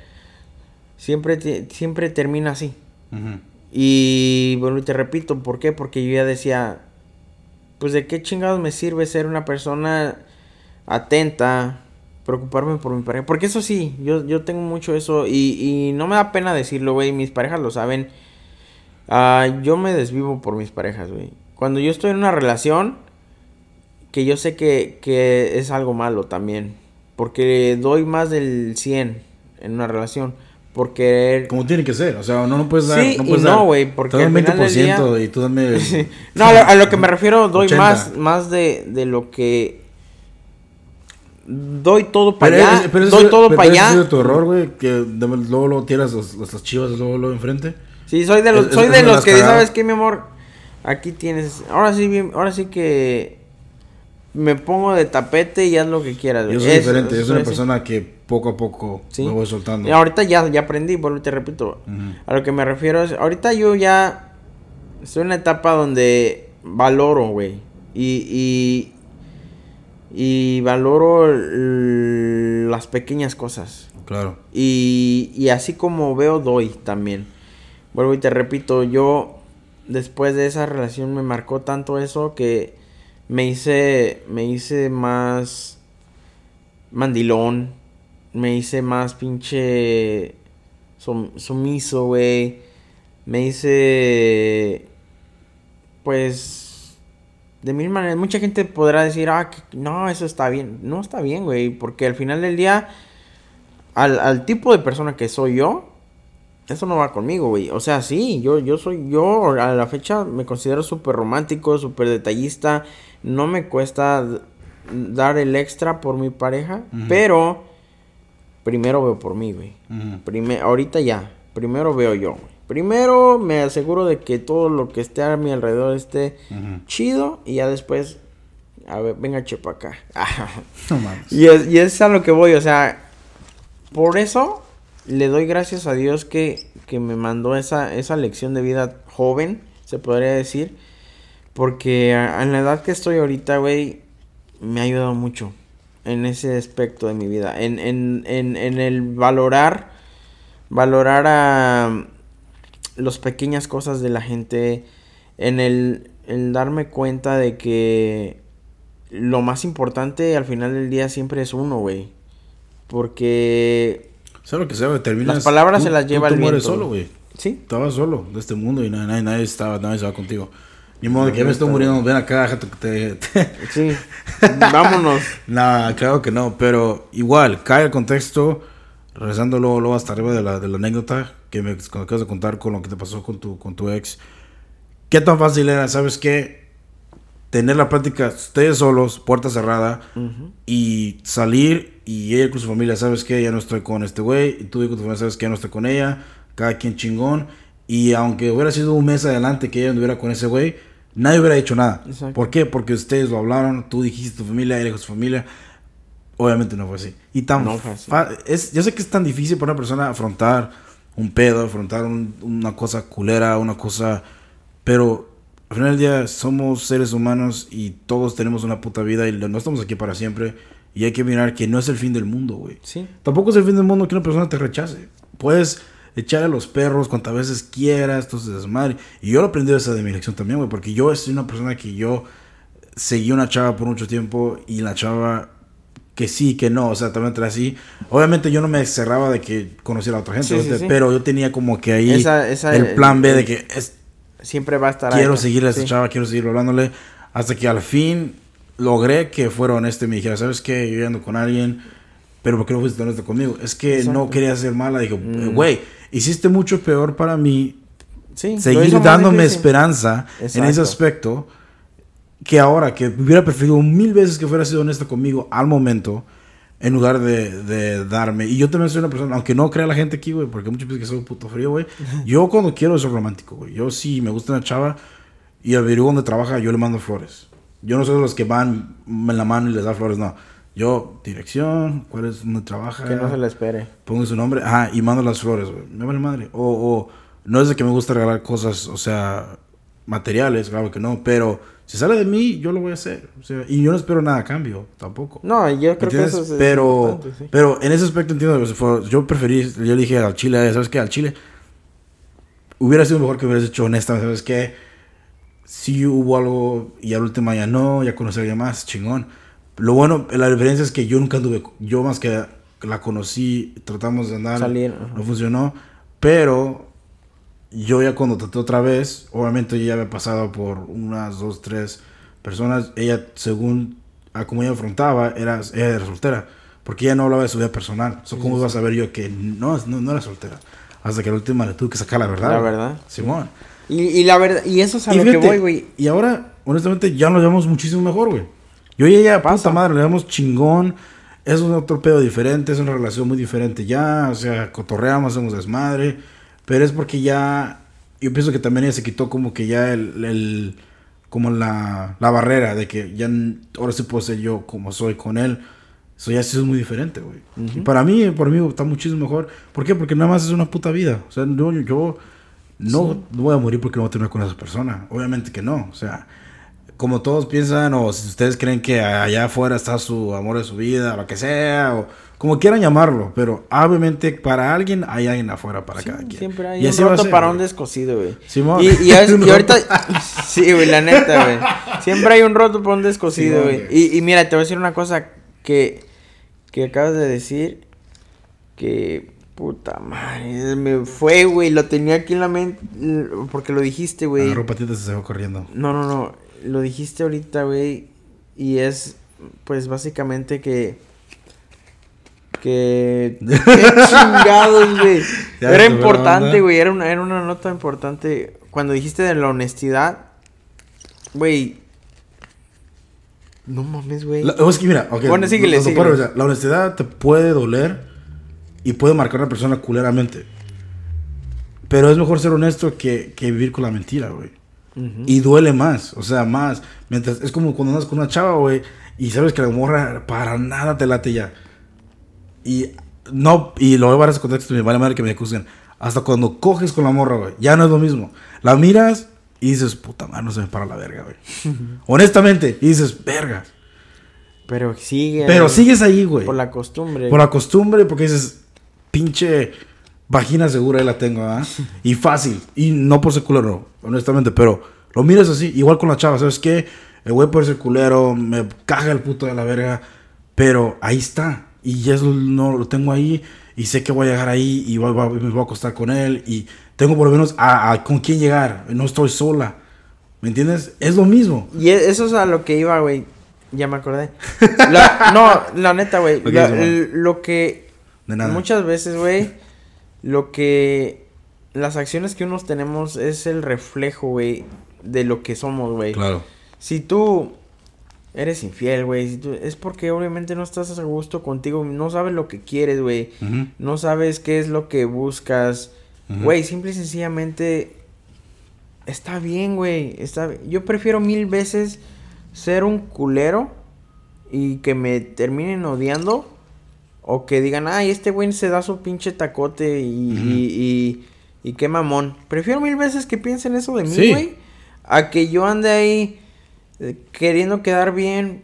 siempre, te- siempre termina así. Y bueno, y te repito, ¿por qué? Porque yo ya decía, pues de qué chingados me sirve ser una persona atenta, preocuparme por mi pareja. Porque eso sí, yo, yo tengo mucho eso y, y no me da pena decirlo, güey, mis parejas lo saben. Ah, yo me desvivo por mis parejas, güey. Cuando yo estoy en una relación, que yo sé que, que es algo malo también. Porque doy más del 100 en una relación. Por querer Como tiene que ser, o sea, no, no puedes dar. Sí no y puedes no, güey, porque te doy un al final del 20% día- y tú dame. No, a lo, a lo que me refiero, doy 80. más, más de, de lo que. Doy todo para allá. es- pero doy eso- todo para ese allá. sido tu error, güey, que luego, luego tiras los- las chivas luego, luego enfrente. Sí, soy de los, Es- soy es- de lo los que, cagado. ¿sabes qué, mi amor? Aquí tienes. Ahora sí, bien, ahora sí que. Me pongo de tapete y haz lo que quieras. Yo soy Es- diferente, yo soy una persona que poco a poco Sí. me voy soltando. Y ahorita ya, ya aprendí, vuelvo y te repito. A lo que me refiero es, ahorita yo ya estoy en una etapa donde valoro, güey. Y, y, valoro las pequeñas cosas. Claro. Y, y así como veo, doy también. Vuelvo y te repito, yo después de esa relación me marcó tanto eso que me hice, me hice más mandilón, me hice más pinche sum- sumiso, güey. Me hice, pues, de mil maneras. Mucha gente podrá decir, ah, que- no, eso está bien. No está bien, güey, porque al final del día al, al tipo de persona que soy yo, eso no va conmigo, güey. O sea, sí, yo, yo soy, yo a la fecha me considero súper romántico, súper detallista. No me cuesta dar el extra por mi pareja, pero primero veo por mí, güey. Prime- ahorita ya, primero veo yo, güey. Primero me aseguro de que todo lo que esté a mi alrededor esté chido y ya después, a ver, venga, chepa acá. No mames. Y es, y es a lo que voy, o sea, por eso le doy gracias a Dios que, que me mandó esa, esa lección de vida joven, se podría decir. Porque a- en la edad que estoy ahorita, güey, me ha ayudado mucho en ese aspecto de mi vida. En, en, en, en el valorar, valorar a las pequeñas cosas de la gente. En el, el darme cuenta de que lo más importante al final del día siempre es uno, güey. Porque, Sea lo que sea, güey, terminas. Las palabras tú- se las tú lleva te el mueres viento, solo, güey. sí, Estabas solo de este mundo y nadie, nadie, nadie estaba, nadie se va contigo. Ni modo que ya me estoy muriendo, ven acá, déjate que te. te- sí. Vámonos. Nah, claro que no, pero igual, cae el contexto, regresando luego, luego hasta arriba de la, de la anécdota que me que acabas de contar con lo que te pasó con tu, con tu ex. ¿Qué tan fácil era, sabes qué? Tener la plática ustedes solos, puerta cerrada, Ujú. y salir y ella con su familia, ¿sabes qué? Ya no estoy con este güey, y tú y con tu familia, ¿sabes qué? Ya no estoy con ella, cada quien chingón. Y aunque hubiera sido un mes adelante que ella anduviera con ese güey, nadie hubiera hecho nada. Exacto. ¿Por qué? Porque ustedes lo hablaron, tú dijiste tu familia, él dijo su familia. Obviamente no fue así. Y tan No fue así. es, yo sé que es tan difícil para una persona afrontar un pedo, afrontar un- una cosa culera, una cosa... Pero al final del día somos seres humanos y todos tenemos una puta vida y no estamos aquí para siempre. Y hay que mirar que no es el fin del mundo, güey. Sí. Tampoco es el fin del mundo que una persona te rechace. Puedes echar a los perros cuantas veces quieras, entonces desmadre. Y yo lo aprendí de esa de mi lección también, güey, porque yo soy una persona que yo seguí una chava por mucho tiempo y la chava que sí, que no, o sea, también así. Obviamente yo no me cerraba de que conociera a otra gente, Sí, sí, ¿no? sí. pero yo tenía como que ahí Esa- esa- el plan B de que es, Siempre va a estar quiero ahí. seguir a esa chava, quiero seguir hablándole. Hasta que al fin logré que fuera honesto y me dijera, ¿sabes qué? Yo ando con alguien, pero ¿por qué no fuiste honesto conmigo? Es que no Exacto. quería ser mala. Dijo, Mm. güey, hiciste mucho peor para mí seguir dándome difícil. esperanza en ese Exacto. aspecto que ahora, que hubiera preferido mil veces que fuera sido honesta conmigo al momento, en lugar de, de darme. Y yo también soy una persona, aunque no crea la gente aquí, güey, porque muchos piensan que soy un puto frío, güey. Yo cuando quiero soy romántico, güey. Yo sí me gusta una chava y averiguo dónde trabaja, yo le mando flores. Yo no soy de los que van en la mano y les da flores, no. Yo, dirección, cuál es dónde trabaja. Que no se le espere. Pongo su nombre, ajá, y mando las flores, güey. Me vale madre. O, o no es de que me gusta regalar cosas, o sea, materiales, claro que no, pero si sale de mí, yo lo voy a hacer. O sea, y yo no espero nada a cambio, tampoco. No, yo creo que ¿Entiendes? eso es, pero, sí. pero en ese aspecto entiendo que fue- yo preferí, yo le dije al Chile, ¿sabes qué? Al Chile hubiera sido mejor que hubieras hecho honesta, ¿sabes qué? Sí hubo algo y al último ya no, ya conocí a alguien más, chingón. Lo bueno, la diferencia es que yo nunca anduve, yo más que la conocí, tratamos de andar, Salir, no funcionó, pero yo ya cuando traté otra vez, obviamente yo ya había pasado por unas dos, tres personas, ella según a como ella afrontaba, era, ella era soltera, porque ella no hablaba de su vida personal. So, ¿Cómo iba a saber yo que no, no, no era soltera? Hasta que la última le tuve que sacar la verdad. La verdad. Simón. Y, y la verdad, y eso es a Y lo que voy, güey. Y ahora, honestamente, ya nos llevamos muchísimo mejor, güey. Yo y ella, Pasa. puta madre, le damos chingón. Es un otro pedo diferente, es una relación muy diferente ya. O sea, cotorreamos, hacemos desmadre. Pero es porque ya. Yo pienso que también ella se quitó como que ya el. el- como la, la barrera de que ya ahora sí puedo ser yo como soy con él. Eso ya sí es muy diferente, güey. Y para mí, por mí está muchísimo mejor. ¿Por qué? Porque nada más es una puta vida. O sea, yo, yo no, no voy a morir porque no voy a terminar con esa persona. Obviamente que no. O sea, como todos piensan, o si ustedes creen que allá afuera está su amor de su vida, lo que sea, o como quieran llamarlo. Pero obviamente para alguien hay alguien afuera para cada quien. Siempre hay Y un roto para un descosido, güey. Simón. Y, y, es- Un y ahorita... sí, güey, la neta, güey. Siempre hay un roto para un descosido, güey. Y, y mira, te voy a decir una cosa que, que acabas de decir. Que... Puta madre, me fue, güey. Lo tenía aquí en la mente. Porque lo dijiste, güey. Agarró patitas y se fue corriendo. No, no, no. Lo dijiste ahorita, güey. Y es, pues, básicamente que. Que. ¡Qué chingados, güey! Era importante, güey. Era una, era una nota importante. Cuando dijiste de la honestidad. Güey. No mames, güey. Es que mira, ok, Bueno, no- o sea, la honestidad te puede doler y puede marcar a una persona culeramente. Pero es mejor ser honesto que, que vivir con la mentira, güey. Y duele más, o sea, más. Mientras, es como cuando andas con una chava, güey, y sabes que la morra para nada te late ya. Y no, y lo voy a llevar a ese contexto, me vale madre que me acusen. Hasta cuando coges con la morra, güey, ya no es lo mismo. La miras y dices, puta madre, no se me para la verga, güey. Honestamente, y dices, verga. Pero sigue. Pero sigues ahí, güey. Por la costumbre. Por la costumbre, porque dices, pinche vagina segura ahí la tengo, ¿ah? Y fácil. Y no por ser culero, honestamente, pero lo miras así, igual con la chava, ¿sabes qué? El güey puede ser culero, me caga el puto de la verga, pero ahí está. Y ya eso no lo tengo ahí, y sé que voy a llegar ahí, y voy- voy- me voy a acostar con él, y tengo por lo menos a, a con quién llegar, no estoy sola. ¿Me entiendes? Es lo mismo. Y e- eso es a lo que iba, güey. Ya me acordé. La- no, la neta, güey. Ok, la- Simón. l- lo que De nada. muchas veces, güey, lo que las acciones que unos tenemos es el reflejo, güey, de lo que somos, güey. Claro. Si tú eres infiel, güey, si tú- es porque obviamente no estás a gusto contigo, no sabes lo que quieres, güey. Ujú. No sabes qué es lo que buscas. Güey, simple y sencillamente está bien, güey. Está Yo prefiero mil veces ser un culero y que me terminen odiando o que digan, ay, este güey se da su pinche tacote y, y, y, y qué mamón. Prefiero mil veces que piensen eso de mí, Sí. güey, a que yo ande ahí eh, queriendo quedar bien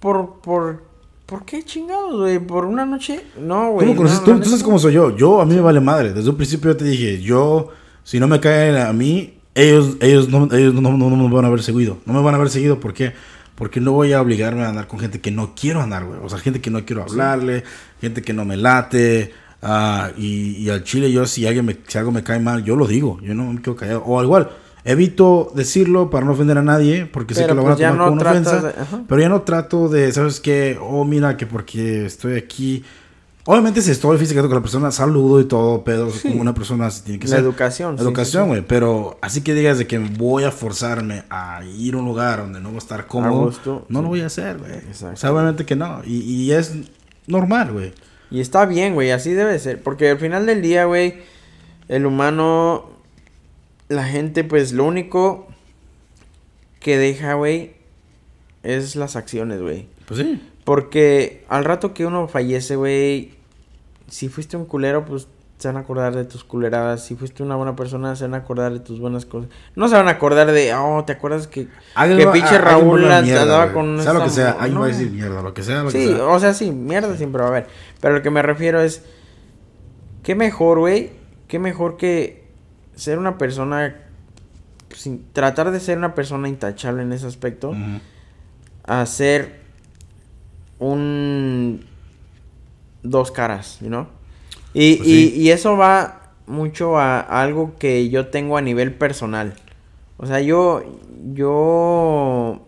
por, por, ¿por qué chingados, güey? ¿Por una noche? No, güey. ¿Cómo conoces? no, tú, tú sabes cómo soy yo. Yo, a mí me vale madre. Desde un principio yo te dije, yo, si no me caen a mí, ellos, ellos, no, ellos no, no, no me van a ver seguido. No me van a ver seguido, ¿por qué? Porque no voy a obligarme a andar con gente que no quiero andar, güey. O sea, gente que no quiero hablarle, gente que no me late. ah, y, y al chile yo, si, alguien me, si algo me cae mal, yo lo digo. Yo no me quedo callado. O al igual, evito decirlo para no ofender a nadie, porque sé que lo van pues a ya tomar no como una ofensa. de-. Pero ya no trato de, ¿sabes qué? Oh, mira, que porque estoy aquí Obviamente si estoy físicamente con la persona, saludo y todo, pero como una persona tiene que La ser. educación, sí, Educación, sí, sí. güey. Pero así que digas de que voy a forzarme a ir a un lugar donde no voy a estar cómodo, no lo voy a hacer, güey. Exacto. O sea, obviamente que no. Y, y es normal, güey. Y está bien, güey, así debe ser. Porque al final del día, güey, el humano, la gente, pues lo único que deja, güey, es las acciones, güey. Pues sí. Porque al rato que uno fallece, güey, si fuiste un culero, pues se van a acordar de tus culeradas. Si fuiste una buena persona, se van a acordar de tus buenas cosas. No se van a acordar de, oh, ¿te acuerdas que, Alguien que va- pinche Raúl mierda, andaba con Sea lo que sea, alguien va a no. decir mierda, lo que sea, lo que Sí, sea. o sea, sí, mierda siempre va a haber. Pero lo que me refiero es, qué mejor, güey, qué mejor que ser una persona, sin, tratar de ser una persona intachable en ese aspecto, Ujú. a ser un dos caras, you know? Y, Pues y, sí. y eso va mucho a, a algo que yo tengo a nivel personal. O sea, yo, yo,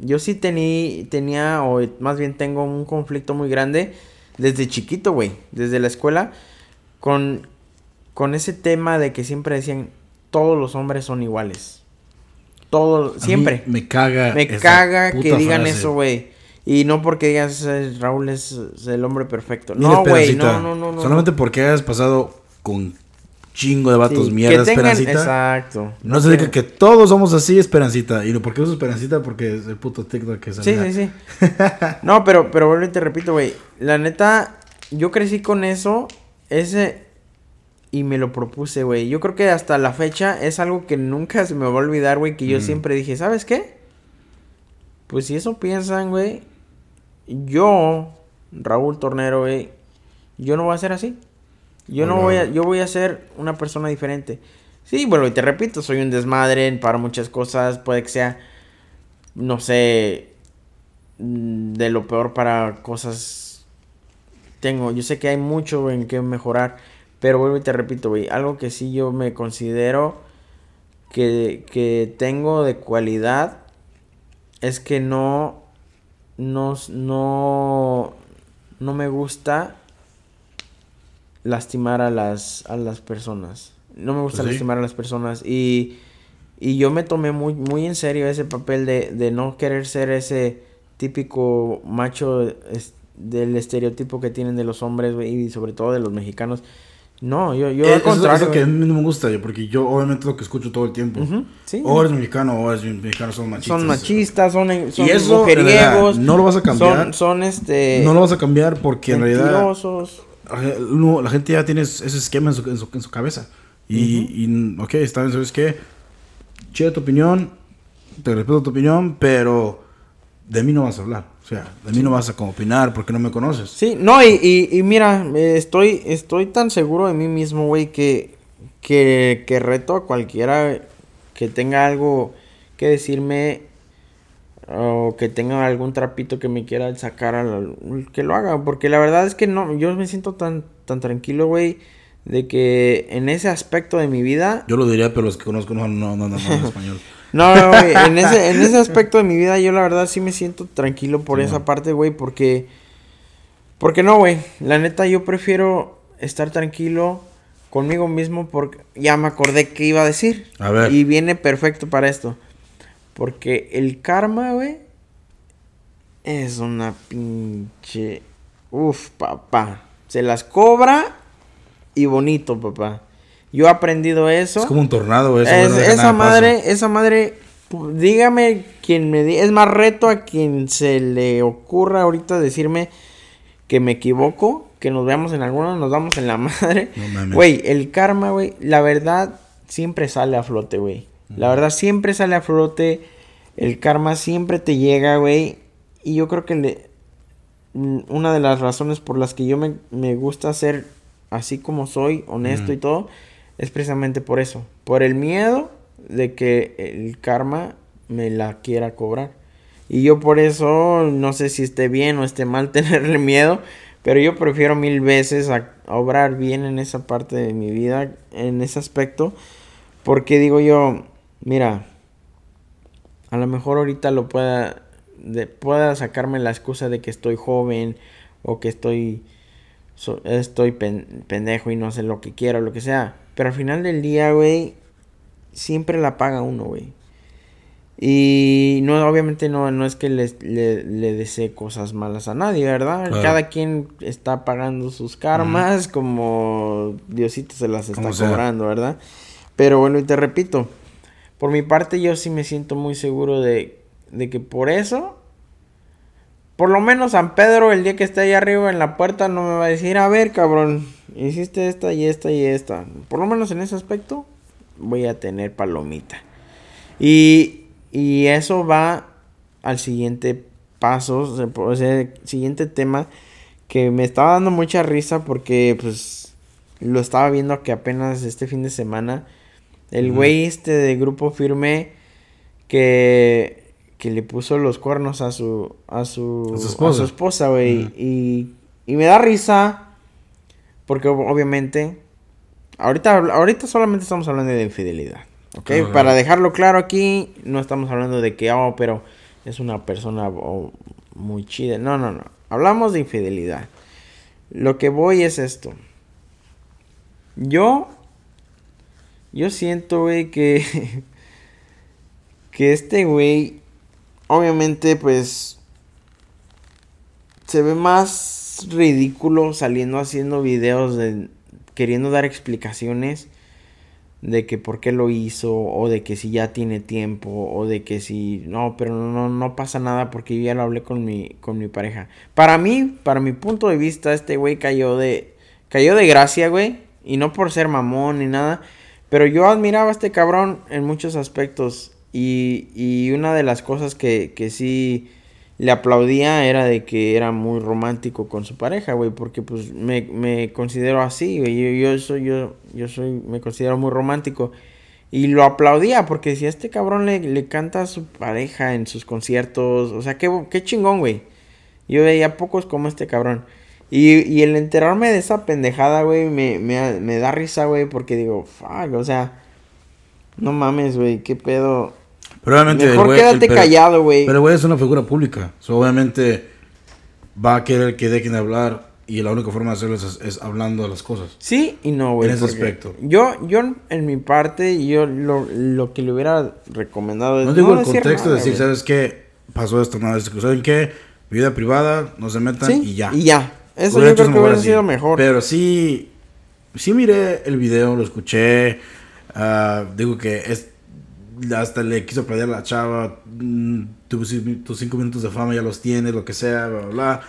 yo sí tení, tenía, o más bien tengo un conflicto muy grande desde chiquito, güey, desde la escuela, con, con ese tema de que siempre decían, todos los hombres son iguales. Todos, siempre. Me caga. Me caga que digan frase. eso, güey. Y no porque digas "Eh, Raúl es, el hombre perfecto. Mira, No, güey, no, no, no, no. Solamente porque hayas pasado con chingo de Sí, vatos que mierda, tengan- Esperancita. Exacto. No se diga que todos somos así, Esperancita. Y no, ¿por qué uso Esperancita? Porque es el puto TikTok que Sí, salía. sí, sí. No, pero, pero vuelvo y te repito, güey. La neta, yo crecí con eso, ese, y me lo propuse, güey. Yo creo que hasta la fecha es algo que nunca se me va a olvidar, güey, que yo Mm. siempre dije, ¿sabes qué? Pues si eso piensan, güey, yo, Raúl Tornero, güey, yo no voy a ser así. Yo no voy a, yo voy a ser una persona diferente. Sí, bueno, y te repito, soy un desmadre para muchas cosas, puede que sea, no sé, de lo peor para cosas. Tengo, yo sé que hay mucho en que mejorar, pero vuelvo y te repito, güey, algo que sí yo me considero que, que tengo de cualidad es que no, no, no, no me gusta lastimar a las, a las personas. No me gusta Pues sí. lastimar a las personas y, y yo me tomé muy, muy en serio ese papel de, de no querer ser ese típico macho es- del estereotipo que tienen de los hombres y sobre todo de los mexicanos. No, yo, yo Eh, al eso es contrario. lo que a mí no me gusta, yo, porque yo obviamente lo que escucho todo el tiempo. Sí, O eres mexicano o eres mexicano, son machistas. son machistas, son, son Y eso, realidad, mujeriegos, no lo vas a cambiar. Son, son este. No lo vas a cambiar porque en realidad no, la gente ya tiene ese esquema en su, en su, en su cabeza. Y, y, ok, está bien, ¿sabes qué? Chida tu opinión, te respeto tu opinión, pero de mí no vas a hablar. O sea, de mí no vas a opinar porque no me conoces. Sí, no, y, y, y mira, estoy, estoy tan seguro de mí mismo, güey, que, que, que reto a cualquiera que tenga algo que decirme o que tenga algún trapito que me quiera sacar, a la- que lo haga, porque la verdad es que no, yo me siento tan, tan tranquilo, güey, de que en ese aspecto de mi vida, Yo lo diría, pero los que conozco no, no, no, no, español. No, no, güey, en ese, en ese aspecto de mi vida yo la verdad sí me siento tranquilo por Sí, esa parte, güey, porque... Porque no, güey, la neta yo prefiero estar tranquilo conmigo mismo porque ya me acordé que iba a decir. A ver. Y viene perfecto para esto. Porque el karma, güey, es una pinche... Uf, papá. Se las cobra y bonito, papá. Yo he aprendido eso. Es como un tornado, eso. Es- esa paso. madre, esa madre, pu- dígame quien me di, es más reto a quien se le ocurra ahorita decirme que me equivoco, que nos veamos en alguno, nos damos en la madre. No. Güey, el karma, güey, la verdad siempre sale a flote, güey. La verdad siempre sale a flote. El karma siempre te llega, güey. Y yo creo que le, mm, una de las razones por las que yo me, me gusta ser así como soy, honesto y todo, es precisamente por eso. Por el miedo de que el karma me la quiera cobrar. Y yo por eso, no sé si esté bien o esté mal tenerle miedo, pero yo prefiero mil veces a, obrar bien en esa parte de mi vida, en ese aspecto, porque digo yo, mira, a lo mejor ahorita lo pueda, pueda sacarme la excusa de que estoy joven o que estoy estoy pen- pendejo y no sé lo que quiero, lo que sea. Pero al final del día, güey, siempre la paga uno, güey. Y no, obviamente no, no es que le, le desee cosas malas a nadie, ¿verdad? Claro. Cada quien está pagando sus karmas como Diosito se las está cobrando, ¿verdad? Pero bueno, y te repito, por mi parte yo sí me siento muy seguro de, de que por eso, por lo menos San Pedro el día que esté ahí arriba en la puerta no me va a decir, a ver cabrón, hiciste esta y esta y esta. Por lo menos en ese aspecto voy a tener palomita. Y, y eso va al siguiente paso, o sea, sea, siguiente tema que me estaba dando mucha risa porque pues lo estaba viendo que apenas este fin de semana el güey este de grupo firme que que le puso los cuernos a su a su A su esposa. güey, y y me da risa porque ob- obviamente ahorita ahorita solamente estamos hablando de infidelidad, ¿ok? Para dejarlo claro aquí no estamos hablando de que oh, pero es una persona oh, muy chida. No, no, no. Hablamos de infidelidad. Lo que voy es esto. Yo. Yo siento, güey, que. Que este güey. Obviamente, pues. Se ve más ridículo saliendo haciendo videos de. Queriendo dar explicaciones. De que por qué lo hizo. O de que si ya tiene tiempo. O de que si. No, pero no, pasa nada. Porque ya lo hablé con mi, con mi pareja. Para mí, para mi punto de vista, este güey cayó de. Cayó de gracia, güey. Y no por ser mamón ni nada. Pero yo admiraba a este cabrón en muchos aspectos. Y, y una de las cosas que, que sí le aplaudía era de que era muy romántico con su pareja, güey. Porque pues me, me considero así, güey. Yo, yo soy, yo, yo soy, me considero muy romántico. Y lo aplaudía porque si a este cabrón le, le canta a su pareja en sus conciertos. O sea, qué, qué chingón, güey. Yo veía pocos como este cabrón. Y, y el enterarme de esa pendejada, güey, me, me, me da risa, güey, porque digo, fuck, o sea, no mames, güey, qué pedo. Pero obviamente. el Mejor güey- quédate el- pero- callado, güey. Pero el güey es una figura pública. So, obviamente va a querer que dejen de hablar y la única forma de hacerlo es, es hablando de las cosas. Sí y no, güey. En ese aspecto. Yo, yo, en mi parte, yo lo, lo que le hubiera recomendado es No digo el contexto de nada, decir, güey. ¿sabes qué? Pasó esto, no, es que, ¿saben qué? Vida privada, no se metan Sí, y ya. Y ya. Eso yo creo que hubiera así. sido mejor. Pero sí, sí miré el video, lo escuché. ah, digo que es, hasta le quiso perder a la chava. mm, tus, tus cinco minutos de fama ya los tienes, lo que sea, bla, bla, bla.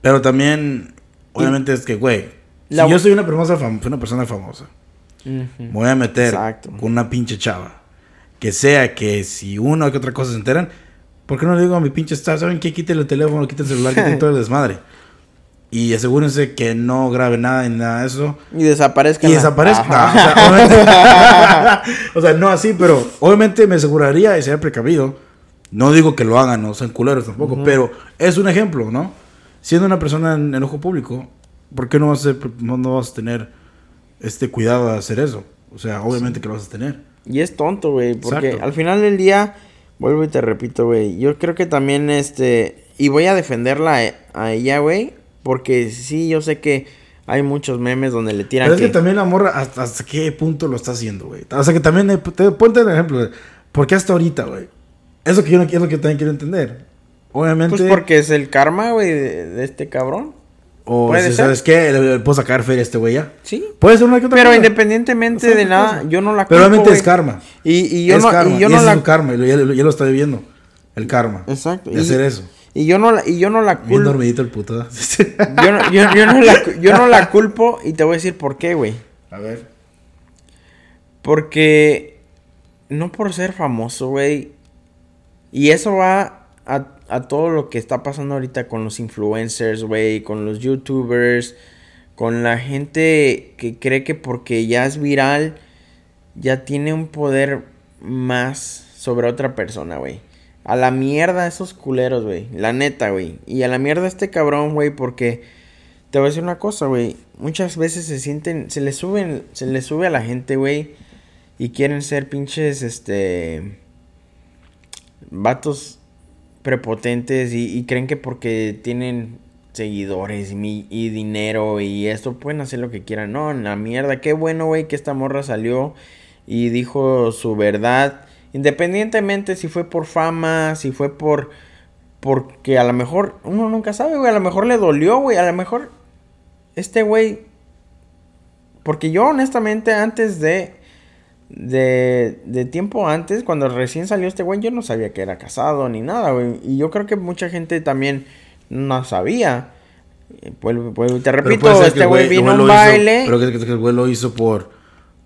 Pero también, obviamente es que, güey, si yo soy una persona, una persona famosa, me voy a meter Exacto. con una pinche chava. Que sea que si una o que otra cosa se enteran, ¿por qué no le digo a mi pinche staff, ¿saben qué? Quiten el teléfono, quiten el celular, quiten todo el desmadre. Y asegúrense que no grabe nada ni nada de eso. Y desaparezca. Y desaparezca. No, o, sea, o sea, no así, pero obviamente me aseguraría y sería precavido. No digo que lo hagan, no sean culeros tampoco, Ujú. pero es un ejemplo, ¿no? Siendo una persona en el ojo público, ¿por qué no vas a, no, no vas a tener este cuidado de hacer eso? O sea, obviamente que lo vas a tener. Y es tonto, güey, porque Exacto. al final del día, vuelvo y te repito, güey, yo creo que también, este, y voy a defenderla a, a ella, güey, porque sí, yo sé que hay muchos memes donde le tiran Pero es que... que también la morra, hasta, hasta qué punto lo está haciendo, güey. O sea, que también, eh, te, ponte el ejemplo, de, ¿por qué hasta ahorita, güey? Eso que yo no quiero, que también quiero entender. Obviamente. Pues porque es el karma, güey, de, de este cabrón. O si sabes qué, le, le puedo sacar feria a este güey ya. Sí. Puede ser una que otra Pero cosa. independientemente O sea, de nada, yo no la Pero obviamente es karma. Y, y yo es no, karma. y yo y no ese la... es su karma. Y ya, lo- está viviendo. El karma. Exacto. De hacer eso. Y yo no la, y yo no la Bien culpo. dormidito el puto. Yo no, yo, yo no la, yo no la culpo y te voy a decir por qué, güey. a ver. Porque no por ser famoso, güey. Y eso va a, a todo lo que está pasando ahorita con los influencers, güey, con los youtubers, con la gente que cree que porque ya es viral, ya tiene un poder más sobre otra persona, güey. A la mierda esos culeros, güey. La neta, güey. Y a la mierda este cabrón, güey, porque te voy a decir una cosa, güey. Muchas veces se sienten, se les suben, se les sube a la gente, güey, y quieren ser pinches, este, vatos prepotentes y, creen que porque tienen seguidores y dinero y esto, pueden hacer lo que quieran. No, la mierda, qué bueno, güey, que esta morra salió y dijo su verdad. Independientemente si fue por fama, si fue por... Porque a lo mejor, uno nunca sabe, güey, a lo mejor le dolió, güey, a lo mejor este güey... Porque yo honestamente antes de... De, de tiempo antes, cuando recién salió este güey, yo no sabía que era casado ni nada, güey. Y yo creo que mucha gente también no sabía. Vuelvo, te repito, este güey vino a un hizo- baile. pero que, que- que el güey lo hizo por,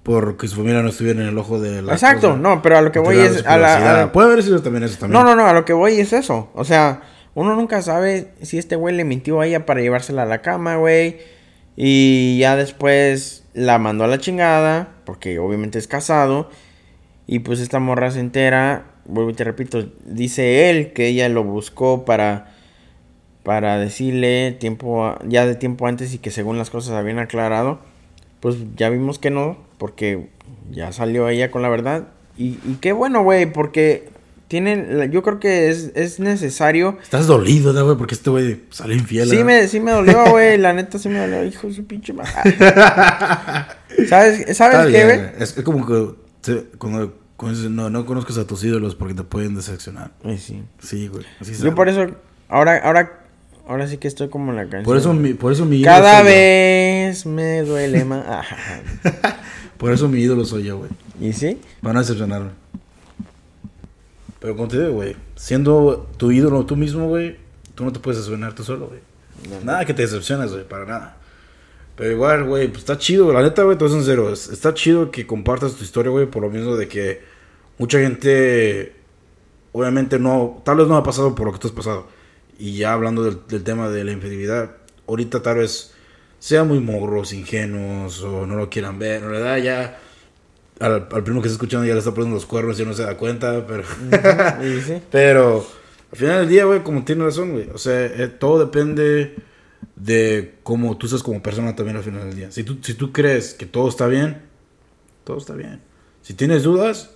por que su familia no estuviera en el ojo de la Exacto, cosa. no, pero a lo que voy es a la- a privacidad. la- Puede haber sido también eso también. No, no, no, a lo que voy es eso. O sea, uno nunca sabe si este güey le mintió a ella para llevársela a la cama, güey. Y ya después la mandó a la chingada, porque obviamente es casado. Y pues esta morra se entera, vuelvo y te repito, dice él que ella lo buscó para para decirle tiempo a- ya de tiempo antes y que según las cosas habían aclarado, pues ya vimos que no, porque ya salió ella con la verdad. Y, y qué bueno, güey, porque tienen, yo creo que es, es necesario. Estás dolido, ¿no, güey, porque este güey salió infiel. Sí ¿no? me, sí me dolió, güey, la neta sí me dolió, hijo de su pinche madre. ¿Sabes, Está ¿sabes qué, güey? Es, es como que cuando, cuando dices, no, no conozcas a tus ídolos porque te pueden decepcionar. Ay, sí. Sí, güey. Yo por eso, ahora, ahora, ahora sí que estoy como en la canción. Por eso mi, por eso mi ídolo Cada soy yo. vez me duele más. Por eso mi ídolo soy yo, güey. ¿Y sí? Van a decepcionarme. Pero como te digo, güey, siendo tu ídolo tú mismo, güey, tú no te puedes decepcionar tú solo, güey. Nada que te decepciones, güey, para nada. Pero igual, güey, pues está chido. La neta, güey, todo es sincero. es- Está chido que compartas tu historia, güey, por lo mismo de que mucha gente, obviamente, no, tal vez no ha pasado por lo que tú has pasado. Y ya hablando del, del tema de la infidelidad, ahorita tal vez sean muy morros, ingenuos, o no lo quieran ver. En realidad, ya al, al primo que está escuchando ya le está poniendo los cuernos y no se da cuenta, pero. Pero al final del día, güey, como tienes razón, güey. O sea, eh, todo depende de cómo tú seas como persona también al final del día. Si tú, si tú crees que todo está bien, todo está bien. Si tienes dudas,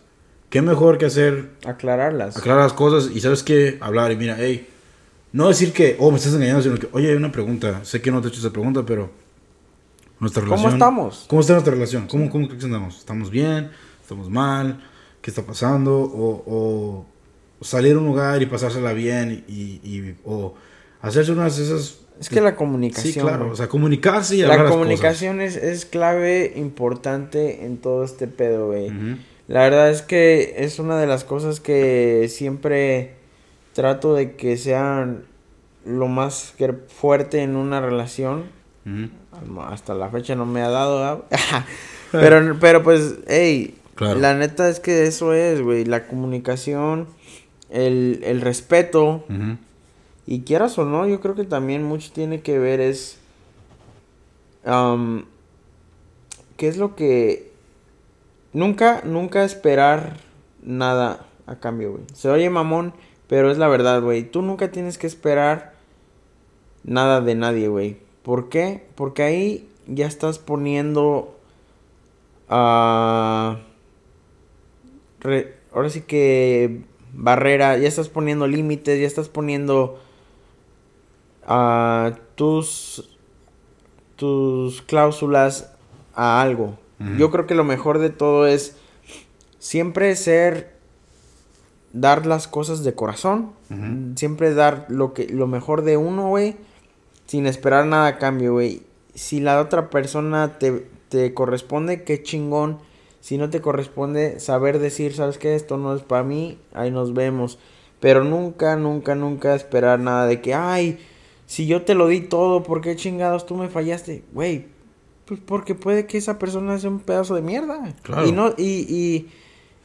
qué mejor que hacer Aclararlas. aclarar las cosas y sabes qué, hablar y mira, hey, no decir que, oh, me estás engañando, sino que, oye, hay una pregunta. Sé que no te he hecho esa pregunta, pero nuestra ¿Cómo relación. estamos? ¿Cómo está nuestra relación? ¿Cómo, cómo crees que andamos? ¿Estamos bien? ¿Estamos mal? ¿Qué está pasando? O, o salir a un lugar y pasársela bien y, y- o hacerse unas de esas... Es que la comunicación. Sí, claro. O sea, comunicarse y hablar la las comunicación es, es clave importante en todo este pedo, güey. cosas. Ujú. La verdad es que es una de las cosas que siempre trato de que sean lo más que- fuerte en una relación. Hasta la fecha no me ha dado, pero, pero pues, hey, Claro. la neta es que eso es, güey, la comunicación, el, el respeto, y quieras o no, yo creo que también mucho tiene que ver es, am, qué es lo que, nunca, nunca esperar nada a cambio, güey. Se oye mamón, pero es la verdad, güey. Tú nunca tienes que esperar nada de nadie, güey. ¿Por qué? Porque ahí ya estás poniendo a... ahora sí que barrera, ya estás poniendo límites, ya estás poniendo a tus tus cláusulas a algo. Yo creo que lo mejor de todo es siempre ser dar las cosas de corazón, siempre dar lo que lo mejor de uno, güey, sin esperar nada a cambio, güey. Si la otra persona te, te corresponde, qué chingón. Si no te corresponde, saber decir, ¿sabes qué? Esto no es para mí, ahí nos vemos. Pero nunca, nunca, nunca esperar nada de que, ay, si yo te lo di todo, ¿por qué chingados tú me fallaste? Güey, pues porque puede que esa persona sea un pedazo de mierda. Claro. Y no, y, y,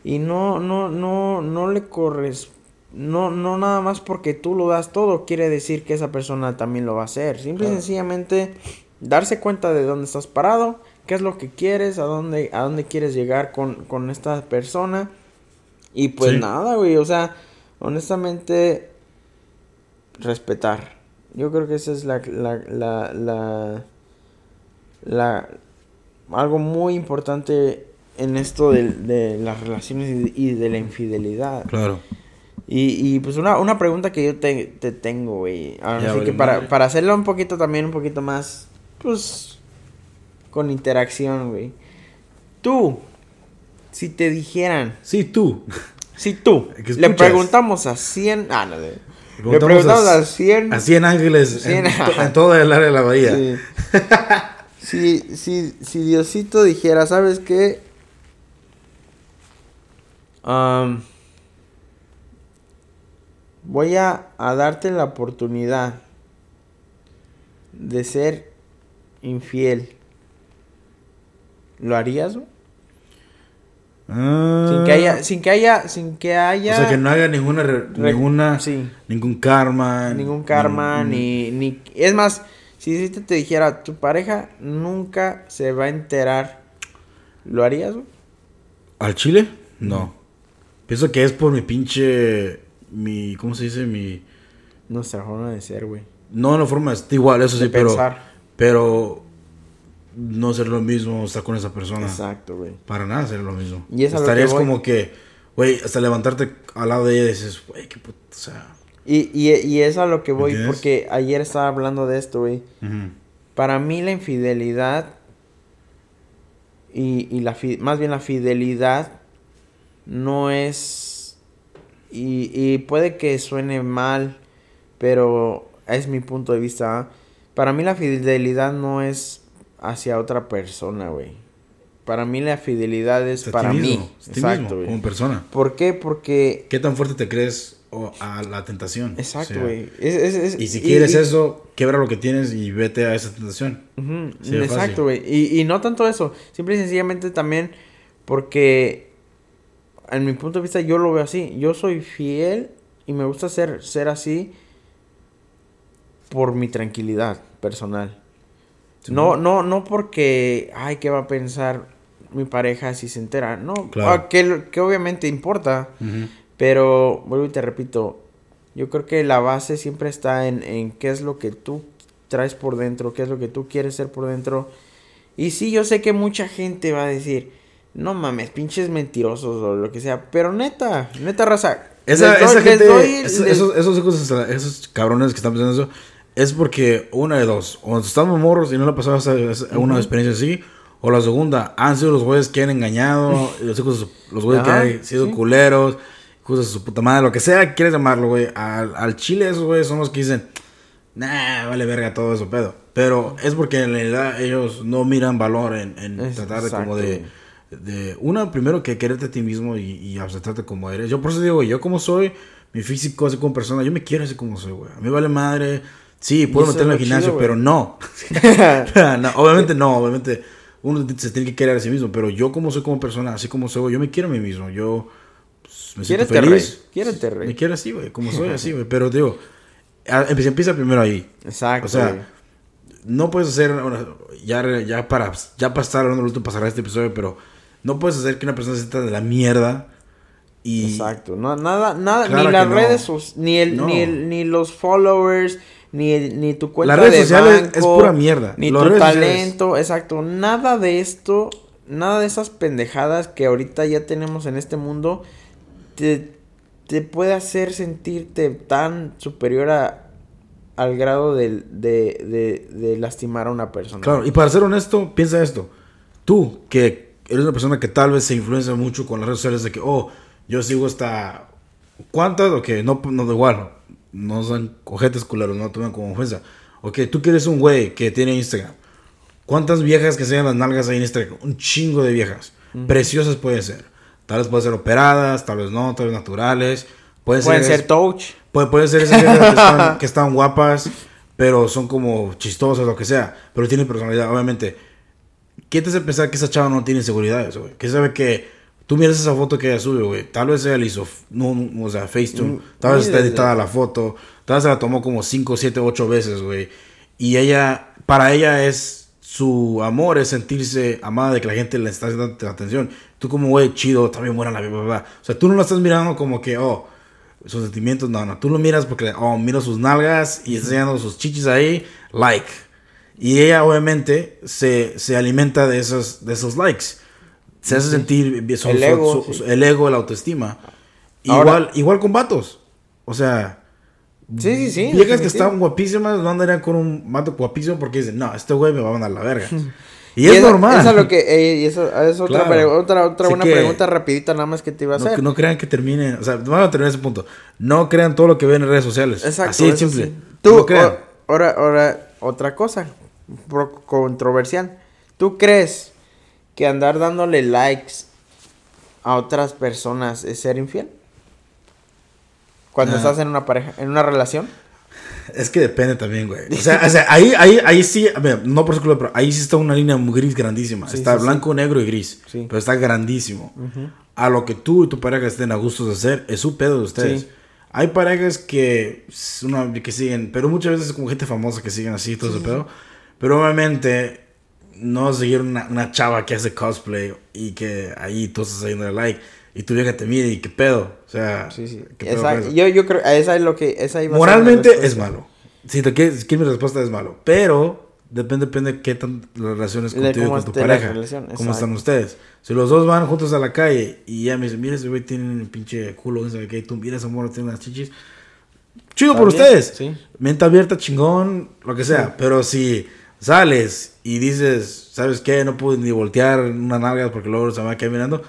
y no, no, no, no le corres, no, no nada más porque tú lo das todo quiere decir que esa persona también lo va a hacer. Simple y Claro. sencillamente darse cuenta de dónde estás parado, qué es lo que quieres, a dónde, a dónde quieres llegar con, con esta persona. Y pues Sí. nada, güey, o sea, honestamente, respetar. Yo creo que esa es la, la, la, la, la- algo muy importante en esto de, de las relaciones y, de la infidelidad. Claro. Y, y pues una, una pregunta que yo te, te tengo, güey. Ahora Ya sí que para, madre. para hacerlo un poquito también, un poquito más, pues, con interacción, güey. Tú, si te dijeran, Sí, tú. si tú, ¿Qué le preguntamos a 100, ah, no, de- le preguntamos a- a 100, A 100 ángeles en, 100, to- en todo el área de la bahía. Sí. si, si, si Diosito dijera, ¿sabes qué? Voy a, a darte la oportunidad de ser infiel. ¿Lo harías? Ah, Sin que haya, sin que haya, sin que haya O sea, que no haga ninguna, re- ninguna sí. ningún karma. ningún karma, ni- ni, ni... Es más, si te dijera, tu pareja nunca se va a enterar, ¿lo harías? ¿Al chile? No. Pienso que es por mi pinche. Mi. ¿Cómo se dice? Mi. Nuestra forma de ser, güey. No, la forma es igual, eso sí, De pero. pensar. Pero. No ser lo mismo estar con esa persona. Exacto, güey. Para nada ser lo mismo. Y es Estarías como que. Güey, hasta levantarte al lado de ella y dices, güey, qué puta. O sea. Y, y, y es a lo que voy, ¿Entiendes? porque ayer estaba hablando de esto, güey. Para mí la infidelidad y, y la fi- más bien la fidelidad no es y, y puede que suene mal, pero es mi punto de vista. ¿ah? Para mí la fidelidad no es hacia otra persona, güey. Para mí la fidelidad es ti para mismo, mí. es a ti Exacto, mismo, güey. como persona. ¿Por qué? Porque ¿Qué tan fuerte te crees o a la tentación? exacto, O sea, güey. Es- es- es- Y si quieres y- eso, quebra lo que tienes y vete a esa tentación. Es exacto, güey. Y, y no tanto eso. Simple y sencillamente también porque, en mi punto de vista, yo lo veo así. Yo soy fiel y me gusta ser, ser así por mi tranquilidad personal. Sí, No, no, no porque, ay, ¿qué va a pensar mi pareja si se entera? No, Claro. ah, que, que obviamente importa. Pero, vuelvo y te repito, yo creo que la base siempre está en, en qué es lo que tú traes por dentro, qué es lo que tú quieres ser por dentro. Y sí, yo sé que mucha gente va a decir, no mames, pinches mentirosos o lo que sea, pero neta, neta raza. Esa, doy- esa gente, doy- esos, les- esos, esos hijos, esos cabrones que están pensando eso, es porque una de dos, o estamos morros y no le ha pasado una experiencia así, o la segunda, han sido los güeyes que han engañado, los hijos, los güeyes que han sido sí. culeros, hijos de su puta madre, lo que sea que quieres llamarlo, güey. Al, al chile esos güeyes son los que dicen, nah, vale verga todo eso, pedo. Pero es porque en realidad ellos no miran valor en, en tratar de como de de una primero que quererte a ti mismo y, y aceptarte como eres. Yo por eso digo, yo como soy, mi físico así como persona, yo me quiero así como soy, güey. A mí vale madre. Sí, puedo meterme al gimnasio, chido, pero no. no. Obviamente no, obviamente uno se tiene que querer a sí mismo, pero yo como soy como persona, así como soy, yo me quiero a mí mismo. Yo pues, me siento feliz. rey, rey. Me quiero así, güey, como soy así, güey. Pero digo, empieza, primero ahí. Exacto. O sea, güey. no puedes hacer ya, ya para ya para estar hablando del último pasará este episodio, pero no puedes hacer que una persona se sienta de la mierda y Exacto. No, nada, nada, Claro ni las no. redes, ni el, No. ni el, ni los followers, ni, el- ni tu cuenta Las redes de sociales banco, es pura mierda. Ni tu sociales- talento, exacto. Nada de esto, nada de esas pendejadas que ahorita ya tenemos en este mundo, te, te puede hacer sentirte tan superior a, al grado de, de, de, de lastimar a una persona. claro, y para ser honesto, piensa esto. Tú que eres una persona que tal vez se influencia mucho con las redes sociales de que, oh, yo sigo esta ¿cuántas? Ok, no no da igual. No son cojetes culeros, no tomen como ofensa. Ok, tú que eres un güey que tiene Instagram. ¿Cuántas viejas que enseñan las nalgas ahí en Instagram? Un chingo de viejas. Preciosas pueden ser. Tal vez pueden ser operadas, tal vez no, tal vez naturales. Pueden, Pueden ser, ser touch. puede- pueden ser esas viejas que están, que están guapas, pero son como chistosas, lo que sea. Pero tienen personalidad, obviamente. ¿Qué te hace pensar que esa chava no tiene seguridades, güey? Que sabe que tú miras esa foto que ella sube, güey. Tal vez ella le hizo, no, no, o sea, Facetune. Mm, Tal vez está editada la foto. Tal vez se la tomó como 5, 7, 8 veces, güey. Y ella, para ella es su amor, es sentirse amada de que la gente le está dando atención. Tú como, güey, chido, está bien buena la bla. O sea, tú no lo estás mirando como que, oh, sus sentimientos, no, no. Tú lo miras porque, oh, miro sus nalgas y está enseñando sus chichis ahí, like. Y ella, obviamente, se, se alimenta de esos, de esos likes. Se hace sentir bien- su- El su- ego, su- sí. el ego, la autoestima. Ahora- Igual, igual con vatos. O sea, Sí, sí, sí. viejas que están guapísimas no andarían con un vato guapísimo porque dicen, no, este güey me va a mandar la verga. Y, es eso- normal. Eso es lo que, eh, y eso es otra, Claro. otra, otra buena pregunta rapidita nada más que te iba a No, hacer. que no crean que terminen, o sea, vamos a terminar ese punto. No crean todo lo que ven en redes sociales. Exacto. Así de simple. sí. Tú, no ahora, ahora, otra cosa controversial. ¿Tú crees que andar dándole likes a otras personas es ser infiel? Cuando Ah. estás en una pareja, en una relación. Es que depende también, güey. O sea, o sea, ahí, ahí, ahí sí, a ver, no por su culpa, pero ahí sí está una línea muy gris grandísima. Sí, está sí, blanco, negro y gris. Sí. Pero está grandísimo. A lo que tú y tu pareja estén a gusto de hacer, es su pedo de ustedes. Sí. Hay parejas que, una- que siguen, pero muchas veces como gente famosa que siguen así, todo ese pedo. Pero obviamente, no seguir una, una chava que hace cosplay y que ahí tú estás haciendo like y tu vieja te mide y qué pedo. O sea, Sí, sí. ¿qué pedo Esa- yo, yo creo, esa es lo que, esa iba a ser Moralmente respuesta. es malo. Si te quieres, mi respuesta es malo. Pero depende, depende de qué tan las relaciones contigo y con tu pareja. cómo están ustedes. Si los dos van juntos a la calle y ya me dicen, mira ese güey tiene un pinche culo, no sé qué, tú mira ese morro tiene unas chichis. Chido por bien, ustedes. sí. Mente abierta, chingón, lo que sea. Pero si sales y dices, ¿sabes qué? No pude ni voltear una nalga porque luego se me va a quedar mirando.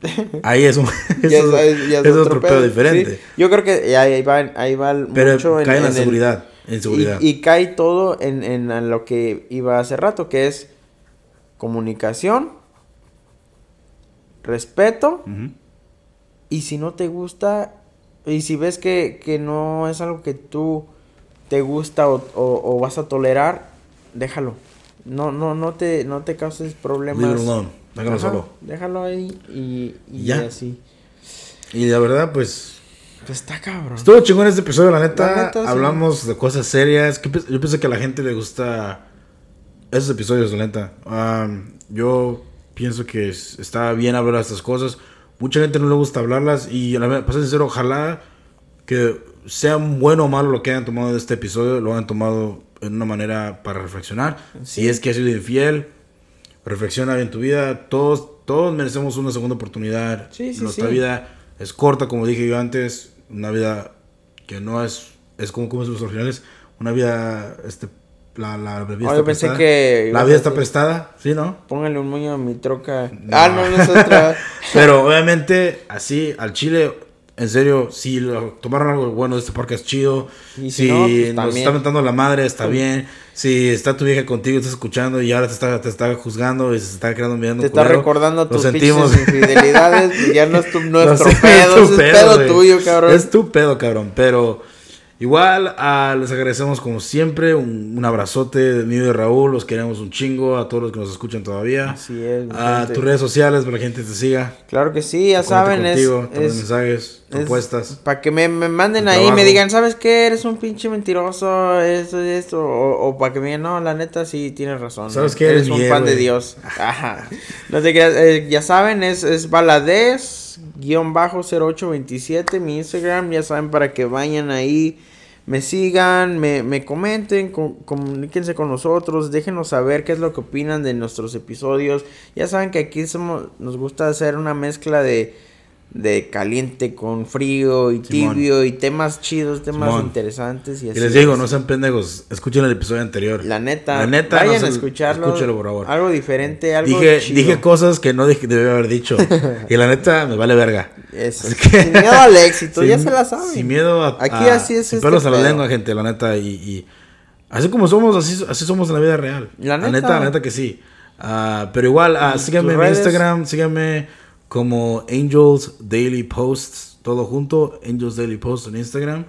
Ahí es un eso es- es es otro pedo diferente. sí. Yo creo que ahí va, ahí va el- Pero mucho cae en la el- seguridad. En Y, y cae todo en, en lo que iba hace rato, que es comunicación, respeto, y si no te gusta, y si ves que, que no es algo que tú te gusta o, o- o vas a tolerar, déjalo. No, no, no te, no te causes problemas. Leave it alone. Déjalo Ajá, solo. Déjalo ahí y, y Ya. así. Y la verdad, pues. Pues está cabrón. Estuvo chingón este episodio, la neta. La neta, sí. Hablamos de cosas serias. Yo pienso que a la gente le gusta esos episodios, la neta. Am, yo pienso que es- está bien hablar de estas cosas. Mucha gente no le gusta hablarlas. Y la verdad, para ser sincero, ojalá que sea bueno o malo lo que hayan tomado de este episodio, lo hayan tomado en una manera para reflexionar. Si es que has sido infiel, reflexiona en tu vida. Todos, todos merecemos una segunda oportunidad. Sí, sí, Nuestra sí. vida es corta, como dije yo antes. Una vida que no es, es como, como es los originales. Una vida, este, la, la vida Oh, está yo pensé prestada. que La vida está prestada, ¿sí, no? Póngale un moño a mi troca. No. Ah, no, no es otra. Pero obviamente, así, al chile, en serio, si lo- tomaron algo bueno de este podcast, chido. Y si si no, pues, nos está mentando la madre, está bien. Si está tu vieja contigo, estás escuchando y ahora te está, te está juzgando y se está creando mirando Te está recordando tus sentimos. infidelidades. ya no es tu, nuestro sé, pedo, tu es pedo güey. tuyo, cabrón. Es tu pedo, cabrón. Pero igual ah, les agradecemos como siempre. Un, un abrazote de mí y de Raúl. Los queremos un chingo. A todos los que nos escuchan todavía. Así es, A gente. tus redes sociales para que la gente te siga. Claro que sí, ya saben, es, contigo, mensajes, propuestas. para que me, me manden ahí y me digan, ¿sabes qué? Eres un pinche mentiroso, esto y esto. O, o para que me digan, no, la neta sí tienes razón. ¿Sabes qué? Eres Eres un fan de. Dios. Ajá. No te creas, eh, ya saben, es, es baladez, guion bajo 0827, mi Instagram, ya saben, para que vayan ahí. Me sigan, me, me comenten, co- comuníquense con nosotros, déjenos saber qué es lo que opinan de nuestros episodios. Ya saben que aquí somos, nos gusta hacer una mezcla de, de caliente con frío y Simón. tibio y temas chidos, temas Simón. interesantes y Y así. les digo, no sean pendejos. Escuchen el episodio anterior. La neta, La neta, vayan no se- a escucharlo. escúchelo, por favor. Algo diferente, algo Dije, chido. dije cosas que no dije- debía haber dicho. y la neta, me vale verga. Eso. Que- Sin miedo al éxito, ya se la saben. Sin miedo a. Aquí a- así es Sin este pelos a la lengua, gente, la neta. Y, y así como somos, así, así somos en la vida real. La La neta. la neta que sí. Ah, pero igual, ah, ¿Y síganme en mi? Instagram, síganme como Angels Daily Posts, todo junto. Angels Daily Posts en Instagram.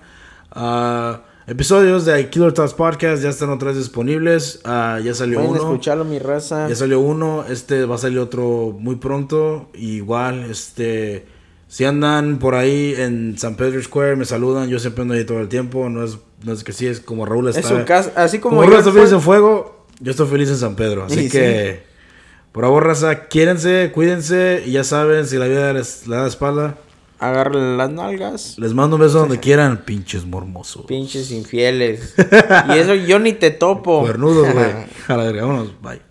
Ah, episodios de Killer Talks Podcast ya están otra vez disponibles. Ah, ya salió Pueden uno. escucharlo, mi raza. Ya salió uno, este va a salir otro muy pronto. Igual, este, si andan por ahí en San Pedro Square, me saludan. Yo siempre ando ahí todo el tiempo. No es, no es que sí, es como Raúl está. Es su casa, así como, como Raúl está feliz fue- en fuego, yo estoy feliz en San Pedro. Así Sí, que, por favor, raza, quiérense, cuídense. Y ya saben, si la vida les le da la espalda, Agárrenle las nalgas. les mando un beso donde quieran, pinches mormosos. Pinches infieles. y eso yo ni te topo. Cuernudos, güey. A la verga, vámonos, bye.